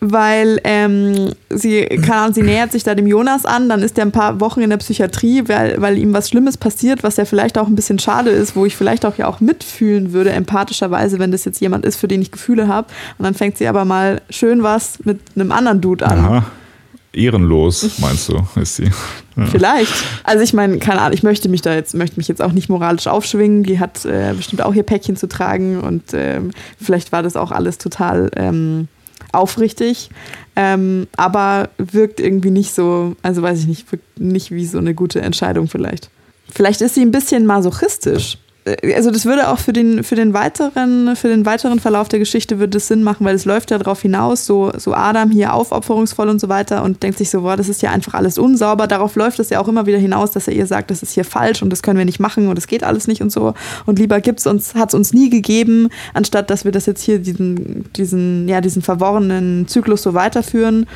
weil ähm, sie, kann, sie nähert sich da dem Jonas an, dann ist er ein paar Wochen in der Psychiatrie, weil, weil ihm was Schlimmes passiert, was ja vielleicht auch ein bisschen schade ist, wo ich vielleicht auch ja auch mitfühlen würde, empathischerweise, wenn das jetzt jemand ist, für den ich Gefühle habe. Und dann fängt sie aber mal schön was mit einem anderen Dude an. Aha. Ehrenlos, meinst du, ist sie. Ja. Vielleicht. Also ich meine, keine Ahnung, ich möchte mich da jetzt, möchte mich jetzt auch nicht moralisch aufschwingen. Die hat äh, bestimmt auch ihr Päckchen zu tragen und ähm, vielleicht war das auch alles total ähm, aufrichtig. Ähm, aber wirkt irgendwie nicht so, also weiß ich nicht, wirkt nicht wie so eine gute Entscheidung vielleicht. Vielleicht ist sie ein bisschen masochistisch also das würde auch für den, für den weiteren, für den weiteren Verlauf der Geschichte würde es Sinn machen, weil es läuft ja darauf hinaus, so, so Adam hier aufopferungsvoll und so weiter und denkt sich so, boah, das ist ja einfach alles unsauber. Darauf läuft es ja auch immer wieder hinaus, dass er ihr sagt, das ist hier falsch und das können wir nicht machen und das geht alles nicht und so. Und lieber gibt's uns, hat es uns nie gegeben, anstatt dass wir das jetzt hier diesen, diesen, ja, diesen verworrenen Zyklus so weiterführen.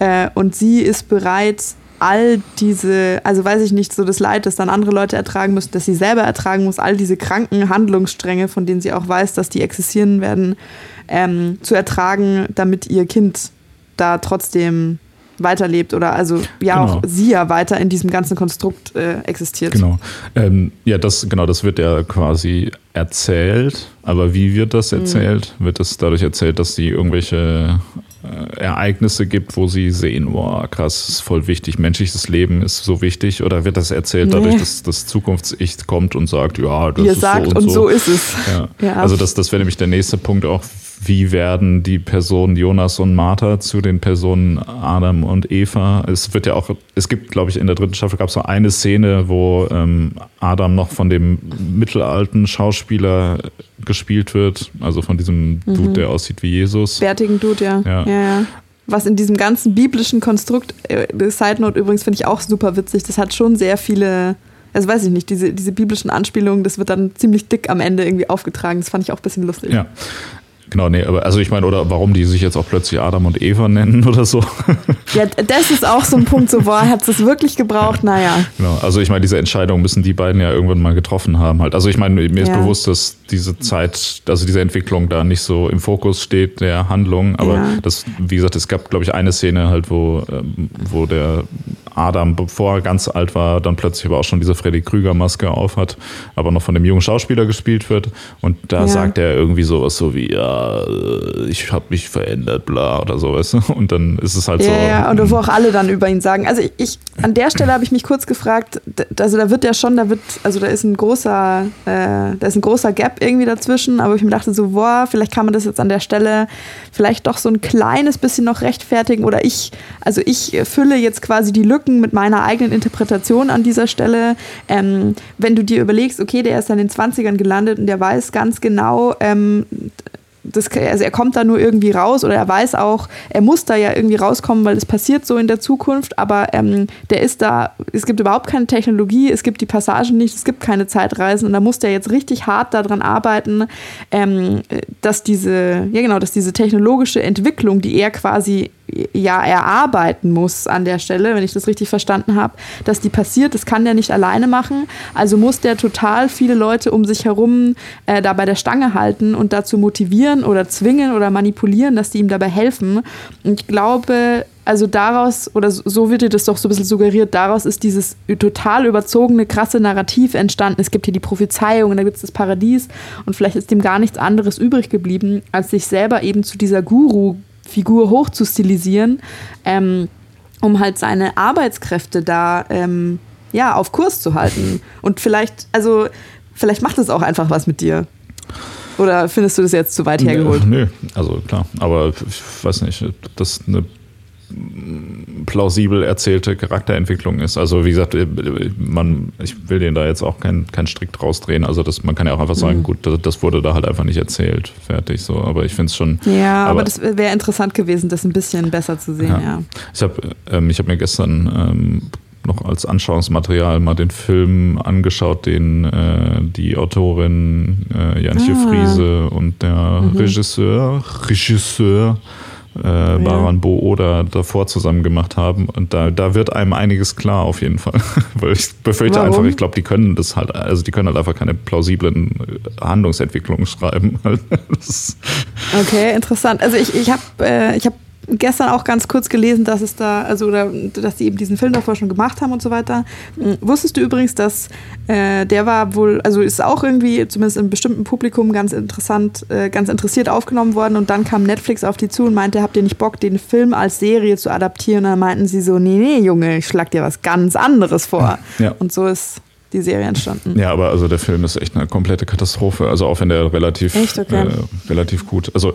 Äh, und sie ist bereit, all diese, also weiß ich nicht, so das Leid, das dann andere Leute ertragen müssen, dass sie selber ertragen muss, all diese kranken Handlungsstränge, von denen sie auch weiß, dass die existieren werden, ähm, zu ertragen, damit ihr Kind da trotzdem weiterlebt oder also ja genau. auch sie ja weiter in diesem ganzen Konstrukt äh, existiert. Genau. Ähm, ja, das genau, das wird ja quasi erzählt. Aber wie wird das mhm. erzählt? Mhm. Wird das dadurch erzählt, dass sie irgendwelche Ereignisse gibt, wo sie sehen, boah, krass, ist voll wichtig, menschliches Leben ist so wichtig? Oder wird das erzählt nee. dadurch, dass das Zukunfts-Ich kommt und sagt, ja, das Ihr ist sagt so und, und so. so ist es. Ja. Ja. Also das, das wäre nämlich der nächste Punkt auch, wie werden die Personen Jonas und Martha zu den Personen Adam und Eva? Es wird ja auch, es gibt, glaube ich, in der dritten Staffel gab es so eine Szene, wo ähm, Adam noch von dem mittelalten Schauspieler gespielt wird, also von diesem mhm. Dude, der aussieht wie Jesus. Bärtigen Dude, ja. ja. ja, ja. Was in diesem ganzen biblischen Konstrukt, äh, Side Note übrigens finde ich auch super witzig, das hat schon sehr viele also weiß ich nicht, diese, diese biblischen Anspielungen, das wird dann ziemlich dick am Ende irgendwie aufgetragen. Das fand ich auch ein bisschen lustig. Ja. Genau, nee, aber also ich meine, oder warum die sich jetzt auch plötzlich Adam und Eva nennen [LAUGHS] oder so. Ja, das ist auch so ein Punkt, so, boah, hat es wirklich gebraucht? Naja. Genau, also ich meine, diese Entscheidung müssen die beiden ja irgendwann mal getroffen haben halt. Also ich meine, mir ist ja. bewusst, dass diese Zeit, also diese Entwicklung da nicht so im Fokus steht der Handlung, aber ja. das, wie gesagt, es gab, glaube ich, eine Szene halt, wo, ähm, wo der Adam, bevor er ganz alt war, dann plötzlich aber auch schon diese Freddy Krüger-Maske aufhat, aber noch von dem jungen Schauspieler gespielt wird. Und da ja. sagt er irgendwie sowas so wie, ja, ich habe mich verändert, bla oder so, weißt du? Und dann ist es halt ja, so. Ja, und wo auch alle dann über ihn sagen. Also ich, an der Stelle habe ich mich kurz gefragt, also da wird ja schon, da wird, also da ist ein großer, äh, da ist ein großer Gap irgendwie dazwischen, aber ich mir dachte so, boah, vielleicht kann man das jetzt an der Stelle vielleicht doch so ein kleines bisschen noch rechtfertigen oder ich, also ich fülle jetzt quasi die Lücken mit meiner eigenen Interpretation an dieser Stelle. Ähm, wenn du dir überlegst, okay, der ist dann in den 20ern gelandet und der weiß ganz genau, ähm, das, also er kommt da nur irgendwie raus oder er weiß auch, er muss da ja irgendwie rauskommen, weil es passiert so in der Zukunft, aber ähm, der ist da, es gibt überhaupt keine Technologie, es gibt die Passagen nicht, es gibt keine Zeitreisen und da muss der jetzt richtig hart daran arbeiten, ähm, dass diese, ja genau, dass diese technologische Entwicklung, die er quasi ja erarbeiten muss an der Stelle, wenn ich das richtig verstanden habe, dass die passiert. Das kann der nicht alleine machen. Also muss der total viele Leute um sich herum äh, da bei der Stange halten und dazu motivieren oder zwingen oder manipulieren, dass die ihm dabei helfen. Und ich glaube, also daraus, oder so wird dir das doch so ein bisschen suggeriert, daraus ist dieses total überzogene, krasse Narrativ entstanden. Es gibt hier die Prophezeiung und da gibt es das Paradies und vielleicht ist dem gar nichts anderes übrig geblieben, als sich selber eben zu dieser Guru Figur hoch zu stilisieren, ähm, um halt seine Arbeitskräfte da ähm, ja, auf Kurs zu halten. Und vielleicht, also, vielleicht macht es auch einfach was mit dir. Oder findest du das jetzt zu weit hergeholt? Nö, also klar. Aber ich weiß nicht, das ist eine plausibel erzählte Charakterentwicklung ist. Also wie gesagt, man, ich will den da jetzt auch keinen kein Strick draus drehen. Also das, man kann ja auch einfach sagen, mhm. gut, das, das, wurde da halt einfach nicht erzählt, fertig so. Aber ich finde es schon. Ja, aber, aber das wäre interessant gewesen, das ein bisschen besser zu sehen. Ja. ja. Ich habe ähm, hab mir gestern ähm, noch als Anschauungsmaterial mal den Film angeschaut, den äh, die Autorin äh, Janche ah. Friese und der mhm. Regisseur, Regisseur äh, Baran Bo oder davor zusammen gemacht haben. Und da, da wird einem einiges klar auf jeden Fall. [LAUGHS] Weil ich befürchte Warum? einfach, ich glaube, die können das halt, also die können halt einfach keine plausiblen äh, Handlungsentwicklungen schreiben. [LAUGHS] okay, interessant. Also ich, ich habe äh, ich hab gestern auch ganz kurz gelesen, dass es da, also oder dass die eben diesen Film davor schon gemacht haben und so weiter. Hm, wusstest du übrigens, dass äh, der war wohl, also ist auch irgendwie, zumindest im bestimmten Publikum, ganz interessant, äh, ganz interessiert aufgenommen worden und dann kam Netflix auf die zu und meinte, habt ihr nicht Bock, den Film als Serie zu adaptieren? Und dann meinten sie so, nee, nee, Junge, ich schlag dir was ganz anderes vor. Ja. Und so ist die Serie entstanden. Ja, aber also der Film ist echt eine komplette Katastrophe. Also auch wenn der relativ, okay. äh, relativ gut. Also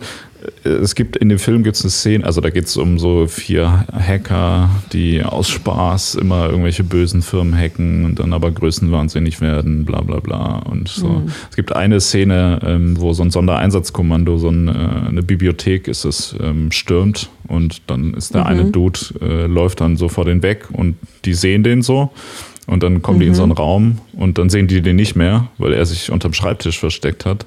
äh, es gibt in dem Film gibt es eine Szene, also da geht es um so vier Hacker, die aus Spaß immer irgendwelche bösen Firmen hacken und dann aber größenwahnsinnig werden, bla bla bla. Und so. Mhm. Es gibt eine Szene, ähm, wo so ein Sondereinsatzkommando, so ein, äh, eine Bibliothek ist es, ähm, stürmt und dann ist der mhm. eine Dude, äh, läuft dann so vor den weg und die sehen den so und dann kommen mhm. die in so einen mhm. Raum und dann sehen die den nicht mehr, weil er sich unterm Schreibtisch versteckt hat.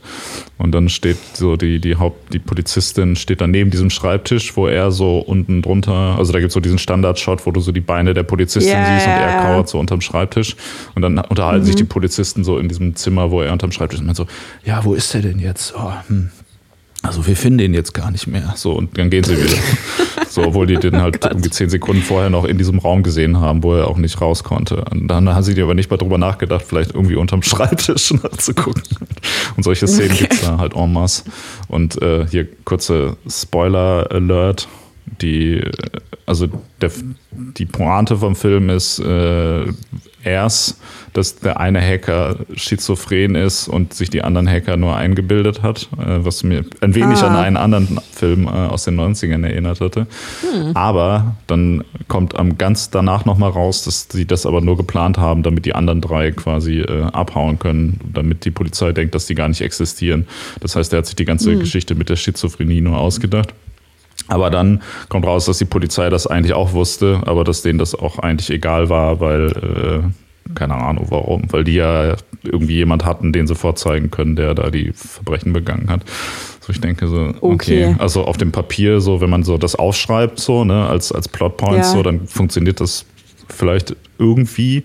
Und dann steht so die, die Haupt, die Polizistin steht dann neben diesem Schreibtisch, wo er so unten drunter, also da gibt es so diesen Standardshot, wo du so die Beine der Polizistin yeah, siehst und er kauert so unterm Schreibtisch. Und dann unterhalten mhm. sich die Polizisten so in diesem Zimmer, wo er unterm Schreibtisch ist. Und man so, ja, wo ist er denn jetzt? Oh, hm, also wir finden ihn jetzt gar nicht mehr. So, und dann gehen sie wieder. [LAUGHS] so, obwohl die den [LAUGHS] halt oh irgendwie zehn Sekunden vorher noch in diesem Raum gesehen haben, wo er auch nicht raus konnte. Und dann haben sie aber nicht mal drüber nachgedacht, vielleicht irgendwie unterm Schreibtisch [LAUGHS] nachzugucken. Und solche Szenen okay. es da halt en masse. Und äh, hier kurze Spoiler-Alert. Die, also der, die Pointe vom Film ist äh, erst dass der eine Hacker schizophren ist und sich die anderen Hacker nur eingebildet hat, äh, was mir ein wenig ah. an einen anderen Film äh, aus den 90ern erinnert hatte. Hm. Aber dann kommt am ganz danach nochmal raus, dass sie das aber nur geplant haben, damit die anderen drei quasi äh, abhauen können, damit die Polizei denkt, dass die gar nicht existieren. Das heißt, er hat sich die ganze hm. Geschichte mit der Schizophrenie nur ausgedacht. Aber dann kommt raus, dass die Polizei das eigentlich auch wusste, aber dass denen das auch eigentlich egal war, weil äh, keine Ahnung warum, weil die ja irgendwie jemand hatten, den sie vorzeigen können, der da die Verbrechen begangen hat. So, ich denke so, okay. okay. also auf dem Papier, so, wenn man so das aufschreibt, so, ne, als, als Plotpoints, ja. so, dann funktioniert das vielleicht irgendwie.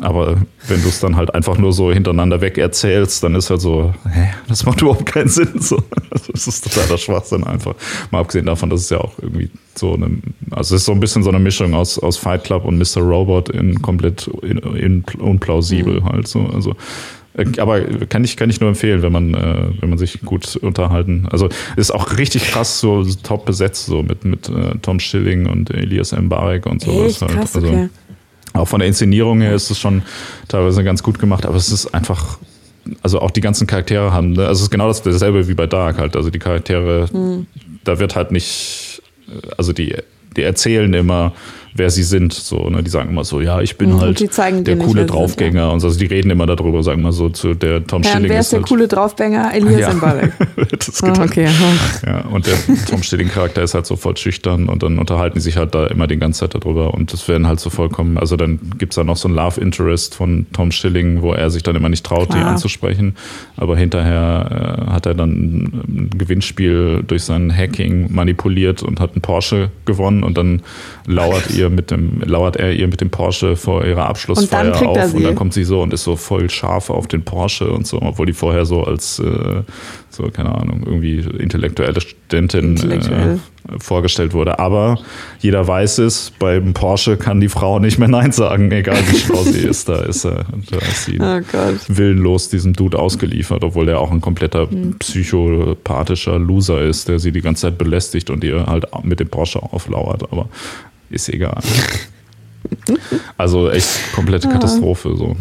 Aber wenn du es dann halt einfach nur so hintereinander weg erzählst, dann ist halt so, hä, das macht überhaupt keinen Sinn. [LAUGHS] So. Das ist totaler Schwachsinn einfach. Mal abgesehen davon, dass es ja auch irgendwie so eine, also es ist so ein bisschen so eine Mischung aus, aus Fight Club und Mr. Robot in komplett in, in, unplausibel mhm. halt so. Also äh, aber kann ich, kann ich nur empfehlen, wenn man, äh, wenn man sich gut unterhalten. Also ist auch richtig krass so top besetzt, so mit, mit äh, Tom Schilling und Elias Mbarek und sowas. Echt? Halt. Krass, also, okay. Auch von der Inszenierung her ist es schon teilweise ganz gut gemacht, aber es ist einfach, also auch die ganzen Charaktere haben, ne? also es ist genau dasselbe wie bei Dark halt. Also die Charaktere, mhm. da wird halt nicht, also die, die erzählen immer, wer sie sind. So, ne? Die sagen immer so, ja, ich bin mhm, halt der coole Draufgänger. Sind, ja. und so. Also die reden immer darüber, sagen mal so zu der Tom ja, Schilling. Wer ist der halt, coole Draufgänger? Elias ja. Mbarek. [LAUGHS] das oh, okay. ja, und der Tom Schilling-Charakter ist halt so voll schüchtern und dann unterhalten die sich halt da immer die ganze Zeit darüber und das werden halt so vollkommen, also dann gibt es da noch so ein Love Interest von Tom Schilling, wo er sich dann immer nicht traut, Klar. die anzusprechen. Aber hinterher äh, hat er dann ein Gewinnspiel durch sein Hacking manipuliert und hat einen Porsche gewonnen und dann lauert ihr mit dem, lauert er ihr mit dem Porsche vor ihrer Abschlussfeier auf und dann kommt sie so und ist so voll scharf auf den Porsche und so, obwohl die vorher so als äh, so, keine Ahnung, irgendwie intellektuelle Studentin Intellektuell. äh, vorgestellt wurde. Aber jeder weiß es, beim Porsche kann die Frau nicht mehr Nein sagen, egal wie schlau sie ist. Da ist, er, da ist sie [LAUGHS] oh willenlos diesem Dude ausgeliefert, obwohl er auch ein kompletter hm. psychopathischer Loser ist, der sie die ganze Zeit belästigt und ihr halt mit dem Porsche auflauert. Aber ist egal. Also echt komplette Katastrophe. So.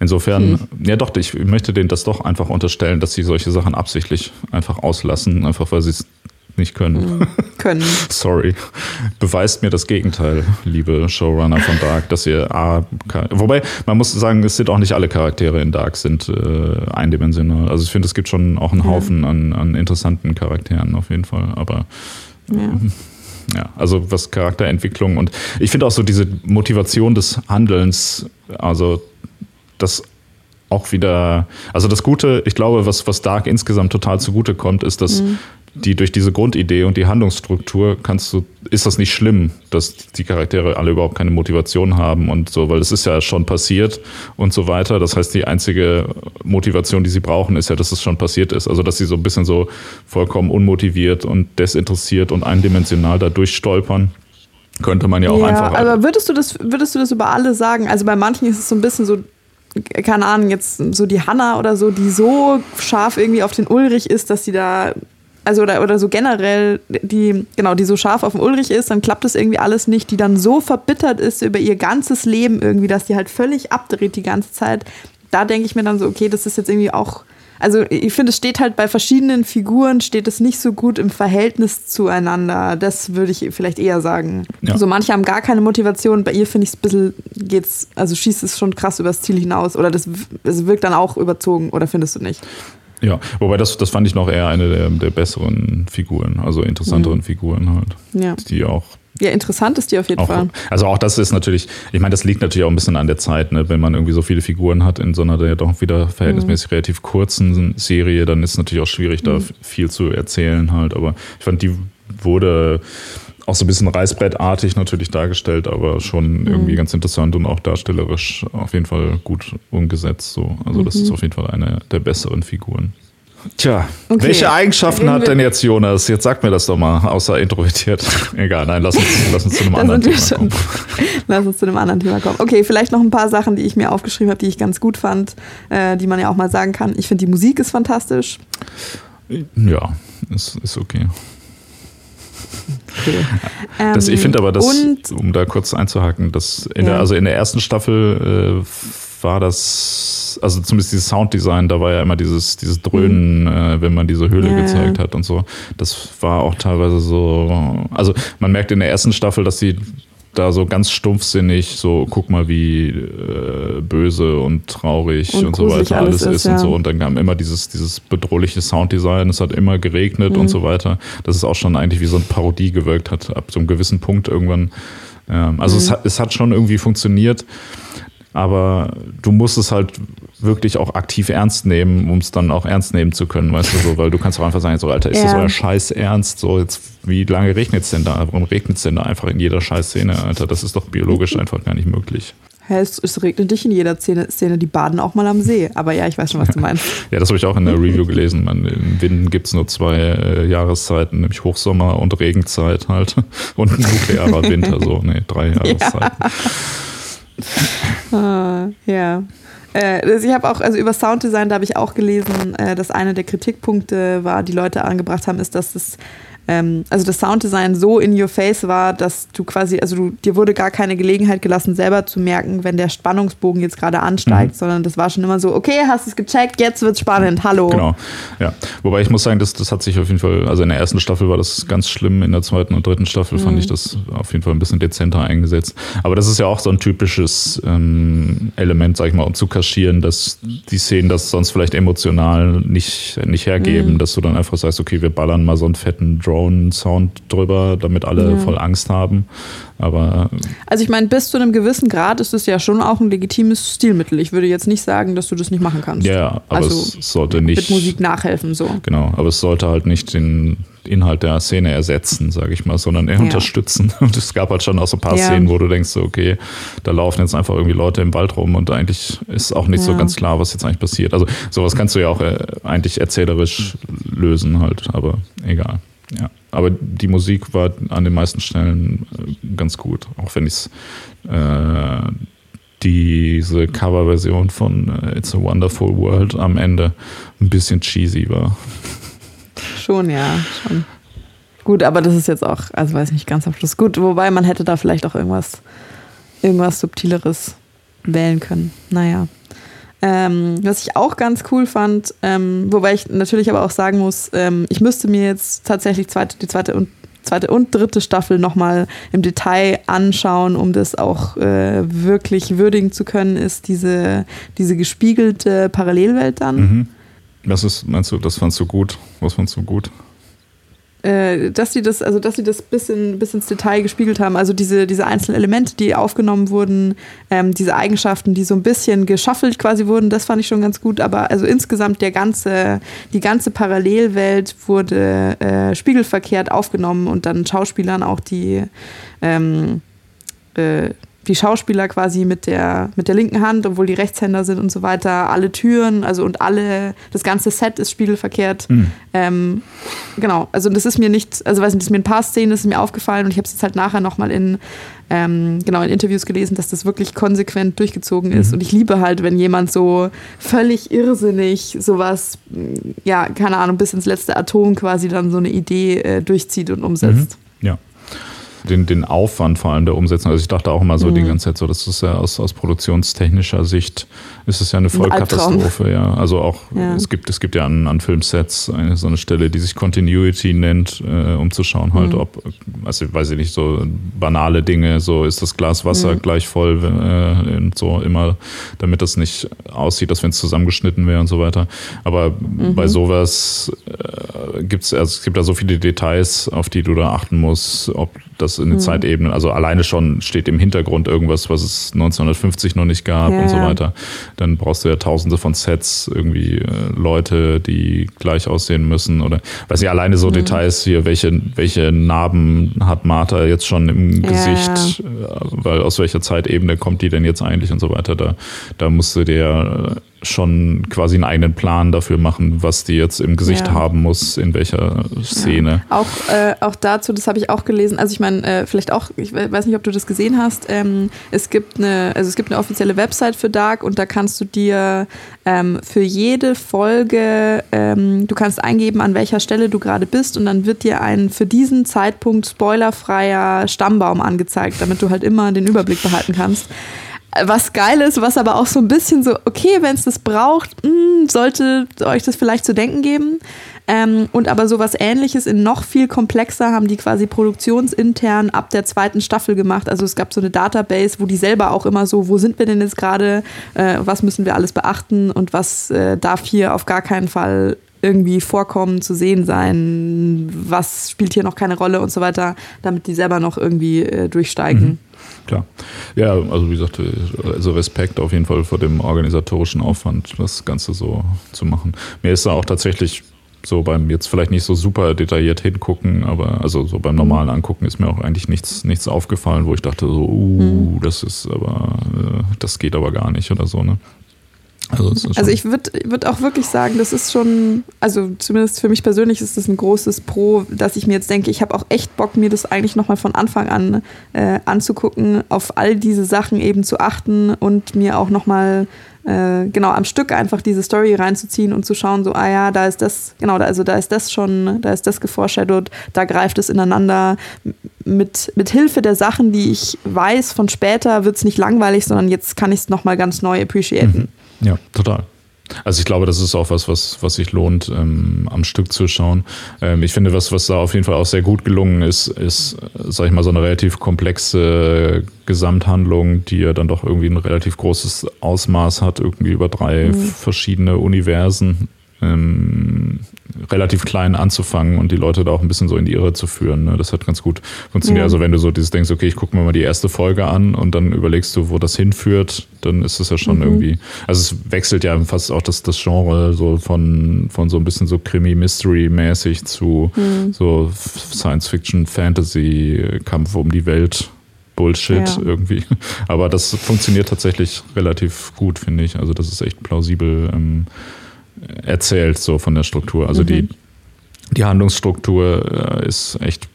Insofern, hm. ja doch, ich möchte denen das doch einfach unterstellen, dass sie solche Sachen absichtlich einfach auslassen, einfach weil sie es nicht können. Hm. Können. [LAUGHS] Sorry. Beweist mir das Gegenteil, liebe Showrunner von Dark, dass ihr A, wobei man muss sagen, es sind auch nicht alle Charaktere in Dark sind äh, eindimensional. Also ich finde, es gibt schon auch einen Haufen ja. an, an interessanten Charakteren auf jeden Fall, aber ja. Ja, also was Charakterentwicklung und ich finde auch so diese Motivation des Handelns, also das auch wieder, also das Gute, ich glaube, was, was Dark insgesamt total zugute kommt, ist, dass mhm. Die durch diese Grundidee und die Handlungsstruktur kannst du, ist das nicht schlimm, dass die Charaktere alle überhaupt keine Motivation haben und so, weil es ist ja schon passiert und so weiter. Das heißt, die einzige Motivation, die sie brauchen, ist ja, dass es schon passiert ist. Also, dass sie so ein bisschen so vollkommen unmotiviert und desinteressiert und eindimensional da durchstolpern. Könnte man ja auch ja, einfach. Aber würdest du das, würdest du das über alle sagen? Also bei manchen ist es so ein bisschen so, keine Ahnung, jetzt so die Hanna oder so, die so scharf irgendwie auf den Ulrich ist, dass sie da, also oder, oder so generell, die, genau, die so scharf auf den Ulrich ist, dann klappt das irgendwie alles nicht, die dann so verbittert ist über ihr ganzes Leben irgendwie, dass die halt völlig abdreht die ganze Zeit. Da denke ich mir dann so, okay, das ist jetzt irgendwie auch also ich finde, es steht halt bei verschiedenen Figuren, steht es nicht so gut im Verhältnis zueinander. Das würde ich vielleicht eher sagen. Ja. Also manche haben gar keine Motivation. Bei ihr finde ich es ein bisschen, geht's, also schießt es schon krass übers Ziel hinaus. Oder das, das wirkt dann auch überzogen, oder findest du nicht? Ja, wobei das, das fand ich noch eher eine der, der besseren Figuren, also interessanteren mhm. Figuren halt. Ja. Die auch ja, interessant ist die auf jeden auch, Fall. Also auch das ist natürlich, ich meine, das liegt natürlich auch ein bisschen an der Zeit, ne? wenn man irgendwie so viele Figuren hat in so einer ja doch wieder verhältnismäßig mhm. relativ kurzen Serie, dann ist es natürlich auch schwierig, da mhm. viel zu erzählen halt. Aber ich fand, die wurde auch so ein bisschen reißbrettartig natürlich dargestellt, aber schon mhm. irgendwie ganz interessant und auch darstellerisch auf jeden Fall gut umgesetzt. So. Also das ist mhm. auf jeden Fall eine der besseren Figuren. Tja, okay. welche Eigenschaften hat denn jetzt Jonas? Jetzt sag mir das doch mal, außer introvertiert. [LAUGHS] Egal, nein, lass uns, lass uns zu einem anderen Thema kommen. [LAUGHS] Lass uns zu einem anderen Thema kommen. Okay, vielleicht noch ein paar Sachen, die ich mir aufgeschrieben habe, die ich ganz gut fand, äh, die man ja auch mal sagen kann. Ich finde, die Musik ist fantastisch. Ja, ist, ist okay. Okay. [LAUGHS] Das, ich finde aber, dass, um da kurz einzuhaken, dass in ja. der, also in der ersten Staffel äh, war das also zumindest dieses Sounddesign, da war ja immer dieses, dieses Dröhnen, mhm. äh, wenn man diese Höhle ja, gezeigt hat und so. Das war auch teilweise so, also man merkt in der ersten Staffel, dass sie da so ganz stumpfsinnig, so guck mal, wie äh, böse und traurig und, und so weiter alles ist, ist ja. und so. Und dann kam immer dieses, dieses bedrohliche Sounddesign, es hat immer geregnet mhm. und so weiter. Dass es auch schon eigentlich wie so eine Parodie gewirkt hat, ab so einem gewissen Punkt irgendwann. Ähm, also mhm. es, hat, es hat schon irgendwie funktioniert aber du musst es halt wirklich auch aktiv ernst nehmen, um es dann auch ernst nehmen zu können, weißt du so, weil du kannst auch einfach sagen, so Alter, ist ja. das euer Scheiß ernst? So jetzt, wie lange regnet es denn da? Warum regnet es denn da einfach in jeder Scheißszene, Alter? Das ist doch biologisch [LAUGHS] einfach gar nicht möglich. Es, es regnet nicht in jeder Szene, Szene, die baden auch mal am See. Aber ja, ich weiß schon, was du [LAUGHS] meinst. ja, das habe ich auch in der Review gelesen. Man, in Winden gibt es nur zwei äh, Jahreszeiten, nämlich Hochsommer und Regenzeit halt. [LAUGHS] Und nuklearer Winter, so, nee, drei Jahreszeiten. Ja. Ah, ja. Äh, ich habe auch, also über Sounddesign, da habe ich auch gelesen, äh, dass einer der Kritikpunkte war, die Leute angebracht haben, ist, dass das ähm, also das Sounddesign so in your face war, dass du quasi, also du, dir wurde gar keine Gelegenheit gelassen, selber zu merken, wenn der Spannungsbogen jetzt gerade ansteigt, mhm. sondern das war schon immer so, okay, hast es gecheckt, jetzt wird's spannend, hallo. Genau, ja. Wobei ich muss sagen, das, das hat sich auf jeden Fall, also in der ersten Staffel war das ganz schlimm, in der zweiten und dritten Staffel mhm. fand ich das auf jeden Fall ein bisschen dezenter eingesetzt. Aber das ist ja auch so ein typisches ähm, Element, sag ich mal, um zu kaschieren, dass die Szenen das sonst vielleicht emotional nicht, nicht hergeben, mhm. dass du dann einfach sagst, okay, wir ballern mal so einen fetten Draw Drone-Sound drüber, damit alle ja. voll Angst haben. Aber also ich meine, bis zu einem gewissen Grad ist es ja schon auch ein legitimes Stilmittel. Ich würde jetzt nicht sagen, dass du das nicht machen kannst. Ja, aber also es sollte nicht mit Musik nachhelfen so. Genau, aber es sollte halt nicht den Inhalt der Szene ersetzen, sage ich mal, sondern eher ja. unterstützen. [LAUGHS] Und es gab halt schon auch so ein paar ja. Szenen, wo du denkst, so, okay, da laufen jetzt einfach irgendwie Leute im Wald rum und eigentlich ist auch nicht ja. so ganz klar, was jetzt eigentlich passiert. Also sowas kannst du ja auch äh, eigentlich erzählerisch lösen halt, aber egal. Ja, aber die Musik war an den meisten Stellen äh, ganz gut, auch wenn ich äh, diese Coverversion von äh, It's a Wonderful World am Ende ein bisschen cheesy war. Schon, ja, schon. Gut, aber das ist jetzt auch, also weiß nicht, ganz am Schluss gut. Wobei man hätte da vielleicht auch irgendwas, irgendwas Subtileres wählen können. Naja. Ähm, was ich auch ganz cool fand, ähm, wobei ich natürlich aber auch sagen muss, ähm, ich müsste mir jetzt tatsächlich zweite, die zweite und zweite und dritte Staffel nochmal im Detail anschauen, um das auch äh, wirklich würdigen zu können, ist diese, diese gespiegelte Parallelwelt dann. Mhm. Was ist, meinst du, das fandst du gut? Was fandst du gut? Äh, dass sie das, also dass sie das bis, in, bis ins Detail gespiegelt haben. Also diese, diese einzelnen Elemente, die aufgenommen wurden, ähm, diese Eigenschaften, die so ein bisschen geschaffelt quasi wurden, das fand ich schon ganz gut. Aber also insgesamt der ganze, die ganze Parallelwelt wurde äh, spiegelverkehrt aufgenommen und dann Schauspielern auch die ähm, äh, die Schauspieler quasi mit der, mit der linken Hand, obwohl die Rechtshänder sind und so weiter, alle Türen, also und alle, das ganze Set ist spiegelverkehrt. Mhm. Ähm, genau, also das ist mir nicht, also weiß nicht, das ist mir ein paar Szenen, das ist mir aufgefallen und ich habe es jetzt halt nachher nochmal in, ähm, genau, in Interviews gelesen, dass das wirklich konsequent durchgezogen ist. Mhm. Und ich liebe halt, wenn jemand so völlig irrsinnig sowas, ja, keine Ahnung, bis ins letzte Atom quasi dann so eine Idee äh, durchzieht und umsetzt. Mhm. Ja den, den Aufwand vor allem der Umsetzung. Also ich dachte auch immer so mhm. die ganze Zeit so, das ist ja aus, aus produktionstechnischer Sicht ist es ja eine Vollkatastrophe, ja. Also auch ja. es gibt es gibt ja an, an Filmsets eine, so eine Stelle, die sich Continuity nennt, äh, um zu schauen halt, mhm. ob, also weiß ich nicht, so banale Dinge, so ist das Glas Wasser mhm. gleich voll äh, und so immer, damit das nicht aussieht, als wenn es zusammengeschnitten wäre und so weiter. Aber mhm. bei sowas äh, gibt's, also es gibt da so viele Details, auf die du da achten musst, ob das in den mhm. Zeitebenen, also alleine schon steht im Hintergrund irgendwas, was es 1950 noch nicht gab ja, und so weiter. Dann brauchst du ja tausende von Sets, irgendwie äh, Leute, die gleich aussehen müssen oder weiß nicht, alleine so mhm. Details hier, welche, welche Narben hat Martha jetzt schon im ja, Gesicht, ja. Äh, weil aus welcher Zeitebene kommt die denn jetzt eigentlich und so weiter. Da, da musst du dir äh, schon quasi einen eigenen Plan dafür machen, was die jetzt im Gesicht ja. haben muss, in welcher Szene. Ja. Auch, äh, auch dazu, das habe ich auch gelesen, also ich meine, äh, vielleicht auch, ich weiß nicht, ob du das gesehen hast, ähm, es gibt eine, also es gibt eine offizielle Website für Dark und da kannst du dir ähm, für jede Folge, ähm, du kannst eingeben, an welcher Stelle du gerade bist und dann wird dir ein für diesen Zeitpunkt spoilerfreier Stammbaum angezeigt, damit du halt immer den Überblick behalten kannst was geil ist, was aber auch so ein bisschen so, okay, wenn es das braucht, mh, hm, sollte euch das vielleicht zu denken geben. Ähm, und aber sowas ähnliches in noch viel komplexer haben die quasi produktionsintern ab der zweiten Staffel gemacht. Also es gab so eine Database, wo die selber auch immer so, wo sind wir denn jetzt gerade, äh, was müssen wir alles beachten und was äh, darf hier auf gar keinen Fall irgendwie vorkommen, zu sehen sein, was spielt hier noch keine Rolle und so weiter, damit die selber noch irgendwie äh, durchsteigen. Mhm. Klar. Ja, also wie gesagt, also Respekt auf jeden Fall vor dem organisatorischen Aufwand, das Ganze so zu machen. Mir ist da auch tatsächlich so beim jetzt vielleicht nicht so super detailliert hingucken, aber also so beim normalen Angucken ist mir auch eigentlich nichts, nichts aufgefallen, wo ich dachte so, uh, mhm. das ist aber, äh, das geht aber gar nicht oder so, ne? Also, also ich würde würd auch wirklich sagen, das ist schon, also zumindest für mich persönlich ist das ein großes Pro, dass ich mir jetzt denke, ich habe auch echt Bock, mir das eigentlich nochmal von Anfang an äh, anzugucken, auf all diese Sachen eben zu achten und mir auch nochmal äh, genau am Stück einfach diese Story reinzuziehen und zu schauen, so, ah ja, da ist das, genau, also da ist das schon, da ist das geforeshadowed, da greift es ineinander. Mit, mit Hilfe der Sachen, die ich weiß von später, wird es nicht langweilig, sondern jetzt kann ich es nochmal ganz neu appreciaten. Mhm. Ja, total. Also ich glaube, das ist auch was, was, was sich lohnt, ähm, am Stück zu schauen. Ähm, ich finde, was, was da auf jeden Fall auch sehr gut gelungen ist, ist, sag ich mal, so eine relativ komplexe Gesamthandlung, die ja dann doch irgendwie ein relativ großes Ausmaß hat, irgendwie über drei mhm. verschiedene Universen ähm, relativ klein anzufangen und die Leute da auch ein bisschen so in die Irre zu führen. Ne? Das hat ganz gut funktioniert. Ja. Also wenn du so dieses denkst, okay, ich gucke mir mal die erste Folge an und dann überlegst du, wo das hinführt, dann ist es ja schon mhm. irgendwie, also es wechselt ja fast auch das, das Genre so von, von so ein bisschen so Krimi-Mystery-mäßig zu mhm. so Science-Fiction, Fantasy, Kampf um die Welt. Bullshit ja. irgendwie. [LAUGHS] Aber das funktioniert tatsächlich relativ gut, finde ich. Also das ist echt plausibel. Ähm, erzählt, so von der Struktur. Also mhm. die, die Handlungsstruktur äh, ist echt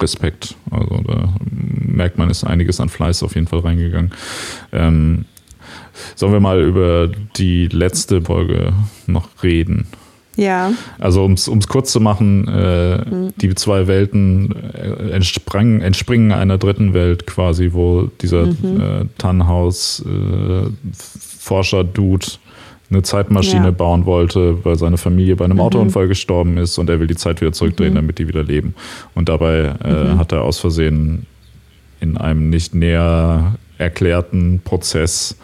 Respekt. Also da merkt man, ist einiges an Fleiß auf jeden Fall reingegangen. Ähm, sollen wir mal über die letzte Folge noch reden? Ja. Also um es kurz zu machen, äh, mhm. die zwei Welten äh, entsprangen, entspringen einer dritten Welt quasi, wo dieser mhm. äh, Tannhaus-Forscher-Dude äh, eine Zeitmaschine ja. bauen wollte, weil seine Familie bei einem mhm. Autounfall gestorben ist und er will die Zeit wieder zurückdrehen, mhm. damit die wieder leben. Und dabei äh, mhm. hat er aus Versehen in einem nicht näher erklärten Prozess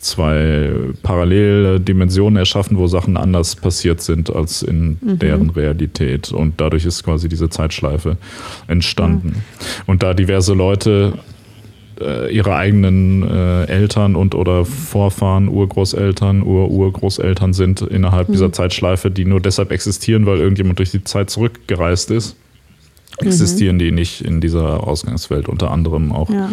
zwei parallele Dimensionen erschaffen, wo Sachen anders passiert sind als in mhm. deren Realität. Und dadurch ist quasi diese Zeitschleife entstanden. Mhm. Und da diverse Leute äh, ihre eigenen äh, Eltern und oder Vorfahren, Urgroßeltern, Ur-Urgroßeltern sind innerhalb mhm. dieser Zeitschleife, die nur deshalb existieren, weil irgendjemand durch die Zeit zurückgereist ist, existieren mhm. die nicht in dieser Ausgangswelt. Unter anderem auch ja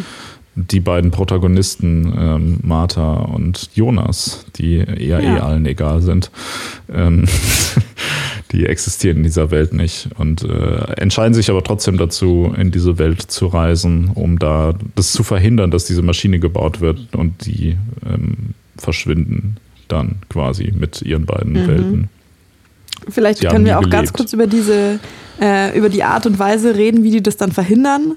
die beiden Protagonisten, ähm, Martha und Jonas, die eher ja. eh allen egal sind, ähm, [LAUGHS] die existieren in dieser Welt nicht und äh, entscheiden sich aber trotzdem dazu, in diese Welt zu reisen, um da das zu verhindern, dass diese Maschine gebaut wird und die ähm, verschwinden dann quasi mit ihren beiden mhm. Welten. Vielleicht die können wir auch gelebt. ganz kurz über diese, äh, über die Art und Weise reden, wie die das dann verhindern.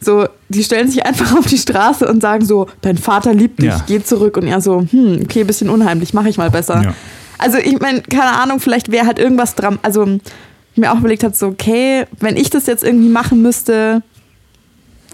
So, die stellen sich einfach auf die Straße und sagen so, dein Vater liebt dich, ja. geh zurück. Und er so, hm, okay, bisschen unheimlich, mache ich mal besser. Ja. Also ich meine, keine Ahnung, vielleicht wäre halt irgendwas dran, also ich mir auch überlegt habe, so, okay, wenn ich das jetzt irgendwie machen müsste,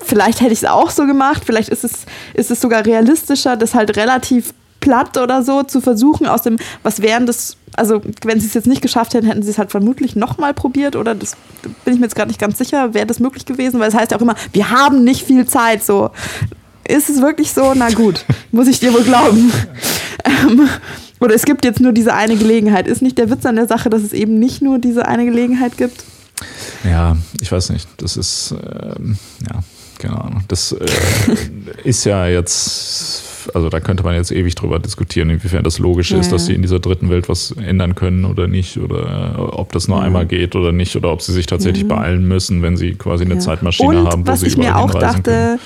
vielleicht hätte ich es auch so gemacht, vielleicht ist es, ist es sogar realistischer, das halt relativ platt oder so zu versuchen, aus dem, was wären das, also wenn sie es jetzt nicht geschafft hätten, hätten sie es halt vermutlich nochmal probiert oder das bin ich mir jetzt gerade nicht ganz sicher, wäre das möglich gewesen, weil es heißt ja auch immer, wir haben nicht viel Zeit, so. Ist es wirklich so? Na gut, [LAUGHS] muss ich dir wohl glauben. [LAUGHS] Ähm, oder es gibt jetzt nur diese eine Gelegenheit. Ist nicht der Witz an der Sache, dass es eben nicht nur diese eine Gelegenheit gibt? Ja, ich weiß nicht. Das ist, ähm, ja, keine Ahnung. Das äh, [LAUGHS] ist ja jetzt also da könnte man jetzt ewig drüber diskutieren, inwiefern das logisch ja, ist, dass sie in dieser dritten Welt was ändern können oder nicht, oder äh, ob das nur ja. einmal geht oder nicht, oder ob sie sich tatsächlich mhm. beeilen müssen, wenn sie quasi eine Zeitmaschine Und haben, wo was sie ich mir auch dachte, können.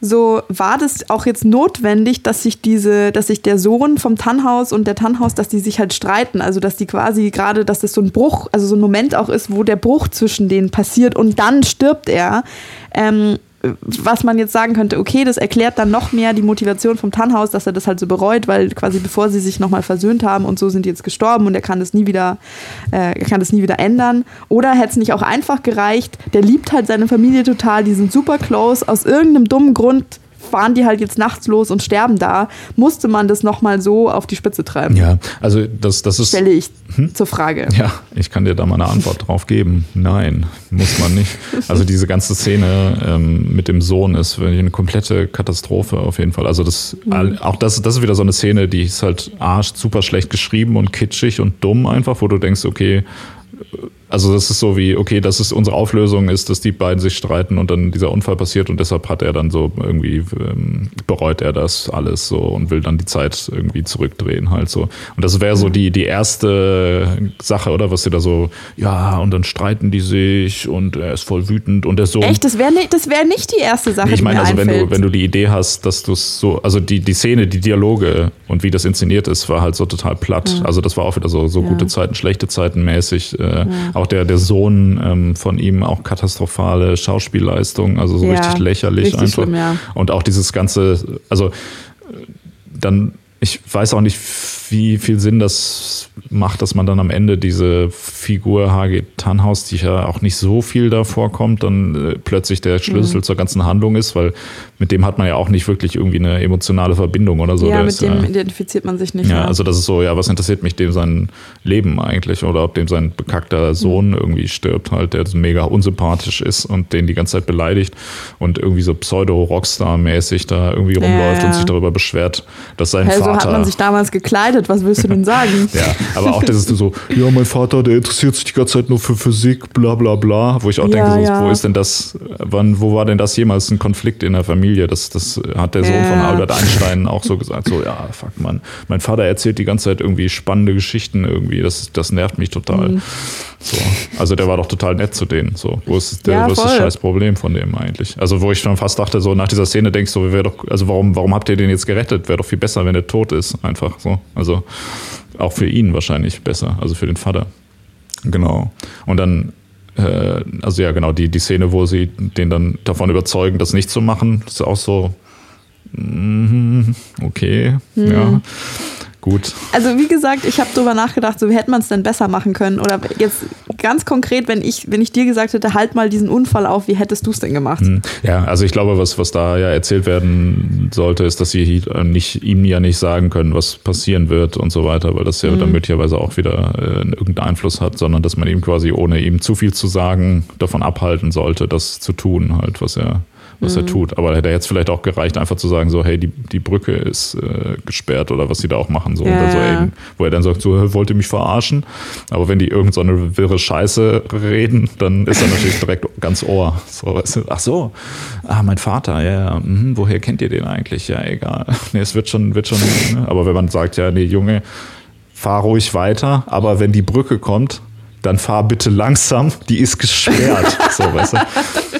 So war das auch jetzt notwendig, dass sich diese, dass sich der Sohn vom Tannhaus und der Tannhaus, dass die sich halt streiten. Also dass die quasi gerade, dass das so ein Bruch, also so ein Moment auch ist, wo der Bruch zwischen denen passiert und dann stirbt er. Ähm, was man jetzt sagen könnte, okay, das erklärt dann noch mehr die Motivation vom Tannhaus, dass er das halt so bereut, weil quasi bevor sie sich nochmal versöhnt haben und so sind die jetzt gestorben und er kann das nie wieder, äh, kann das nie wieder ändern. Oder hätte es nicht auch einfach gereicht, der liebt halt seine Familie total, die sind super close, aus irgendeinem dummen Grund fahren die halt jetzt nachts los und sterben da, musste man das nochmal so auf die Spitze treiben? Ja, also das, das ist. Stelle ich hm? zur Frage. Ja, ich kann dir da mal eine Antwort drauf geben. Nein, muss man nicht. Also diese ganze Szene ähm, mit dem Sohn ist eine komplette Katastrophe auf jeden Fall. Also das, mhm. auch das, das ist wieder so eine Szene, die ist halt arsch super schlecht geschrieben und kitschig und dumm einfach, wo du denkst, okay, also das ist so wie, okay, das ist unsere Auflösung, ist, dass die beiden sich streiten und dann dieser Unfall passiert und deshalb hat er dann so irgendwie, ähm, bereut er das alles so und will dann die Zeit irgendwie zurückdrehen halt so. Und das wäre so die, die erste Sache, oder? Was sie da so, ja, und dann streiten die sich und er ist voll wütend und der Sohn. Echt, das wäre nicht, das wäre nicht die erste Sache. Ich meine, also wenn du, wenn du die Idee hast, dass du es so, also die, die Szene, die Dialoge und wie das inszeniert ist, war halt so total platt. Ja. Also das war auch wieder so, so ja. gute Zeiten, schlechte Zeiten mäßig. Äh, ja. Auch der, der Sohn ähm, von ihm auch katastrophale Schauspielleistung, also so ja, richtig lächerlich richtig einfach. Schlimm, ja. Und auch dieses ganze, also dann, ich weiß auch nicht, wie viel Sinn das macht, dass man dann am Ende diese Figur H.G. Tannhaus, die ja auch nicht so viel da vorkommt, dann äh, plötzlich der Schlüssel mhm. zur ganzen Handlung ist, weil mit dem hat man ja auch nicht wirklich irgendwie eine emotionale Verbindung oder so. Ja, der mit ist, dem ja, identifiziert man sich nicht. Ja, ja, also das ist so, ja, was interessiert mich dem sein Leben eigentlich oder ob dem sein bekackter Sohn mhm. irgendwie stirbt halt, der mega unsympathisch ist und den die ganze Zeit beleidigt und irgendwie so Pseudo-Rockstar-mäßig da irgendwie rumläuft ja, und sich darüber beschwert, dass sein hey, Vater... So hat man sich damals gekleidet, was willst du denn sagen? [LAUGHS] ja, aber auch das ist so, ja, mein Vater, der interessiert sich die ganze Zeit nur für Physik, bla bla bla, wo ich auch denke, so, wo ist denn das, wann, wo war denn das jemals ein Konflikt in der Familie? Das, das hat der Sohn ja. von Albert Einstein auch so gesagt. So, ja, fuck man. Mein Vater erzählt die ganze Zeit irgendwie spannende Geschichten irgendwie. Das, das nervt mich total. Mhm. So. Also der war doch total nett zu denen. So, wo ist, der, ja, das scheiß Problem von dem eigentlich? Also wo ich schon fast dachte, so nach dieser Szene denkst du, wäre doch, also warum, warum habt ihr den jetzt gerettet? Wäre doch viel besser, wenn er tot ist. Einfach so. Also auch für ihn wahrscheinlich besser, also für den Vater. Genau. Und dann äh, also ja, genau, die, die Szene, wo sie den dann davon überzeugen, das nicht zu machen, ist auch so, mm, okay, mhm. ja. Gut. Also wie gesagt, ich habe darüber nachgedacht, so wie hätte man es denn besser machen können? Oder jetzt ganz konkret, wenn ich, wenn ich dir gesagt hätte, halt mal diesen Unfall auf, wie hättest du es denn gemacht? Hm. Ja, also ich glaube, was, was da ja erzählt werden sollte, ist, dass sie nicht, ihm ja nicht sagen können, was passieren wird und so weiter, weil das ja mhm. dann möglicherweise auch wieder äh, irgendeinen Einfluss hat, sondern dass man ihm quasi, ohne ihm zu viel zu sagen, davon abhalten sollte, das zu tun, halt, was er was mhm. er tut. Aber hätte jetzt vielleicht auch gereicht, einfach zu sagen, so, hey, die, die Brücke ist äh, gesperrt oder was sie da auch machen. So. Ja. So, ey, wo er dann sagt, so, wollt ihr mich verarschen? Aber wenn die irgend so eine wirre Scheiße reden, dann ist er natürlich direkt ganz Ohr. So, ach so, ah, mein Vater, ja, mh, woher kennt ihr den eigentlich? Ja, egal. [LAUGHS] Nee, es wird schon, wird schon, ne? aber wenn man sagt, ja, nee, Junge, fahr ruhig weiter, aber wenn die Brücke kommt, dann fahr bitte langsam, die ist gesperrt. so, weißt du?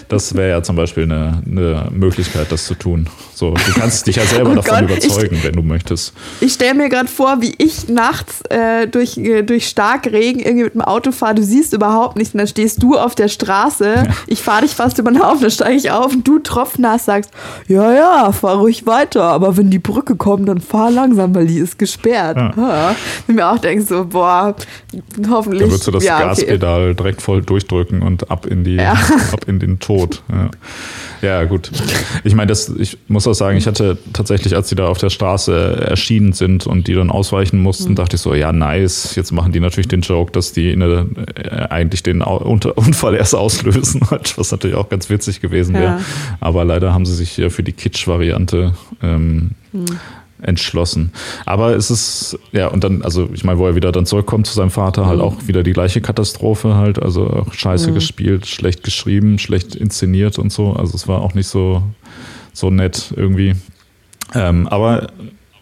Das wäre ja zum Beispiel eine, eine, Möglichkeit, das zu tun. So, du kannst dich ja selber oh davon Gott, überzeugen, ich, wenn du möchtest. Ich stelle mir gerade vor, wie ich nachts äh, durch, äh, durch Starkregen irgendwie mit dem Auto fahre. Du siehst überhaupt nichts und dann stehst du auf der Straße. Ja. Ich fahre dich fast über den Haufen, dann steige ich auf und du tropfnass sagst, ja, ja, fahr ruhig weiter. Aber wenn die Brücke kommt, dann fahr langsam, weil die ist gesperrt. Ja. Ja. Wenn mir auch denkst so, boah, hoffentlich. Dann würdest du das ja, Gaspedal okay. direkt voll durchdrücken und ab in die, [LAUGHS] ab in den Tod. Ja. Ja, gut. Ich meine, das, ich muss auch sagen, ich hatte tatsächlich, als die da auf der Straße erschienen sind und die dann ausweichen mussten, mhm. dachte ich so, ja, nice. Jetzt machen die natürlich den Joke, dass die eine, äh, eigentlich den [LAUGHS] Unfall erst auslösen, [LAUGHS] was natürlich auch ganz witzig gewesen wäre. Ja. Aber leider haben sie sich ja für die Kitsch-Variante ähm, mhm entschlossen. Aber es ist, ja, und dann, also ich meine, wo er wieder dann zurückkommt zu seinem Vater, halt mhm. auch wieder die gleiche Katastrophe halt, also scheiße mhm. gespielt, schlecht geschrieben, schlecht inszeniert und so. Also es war auch nicht so, so nett irgendwie. Ähm, aber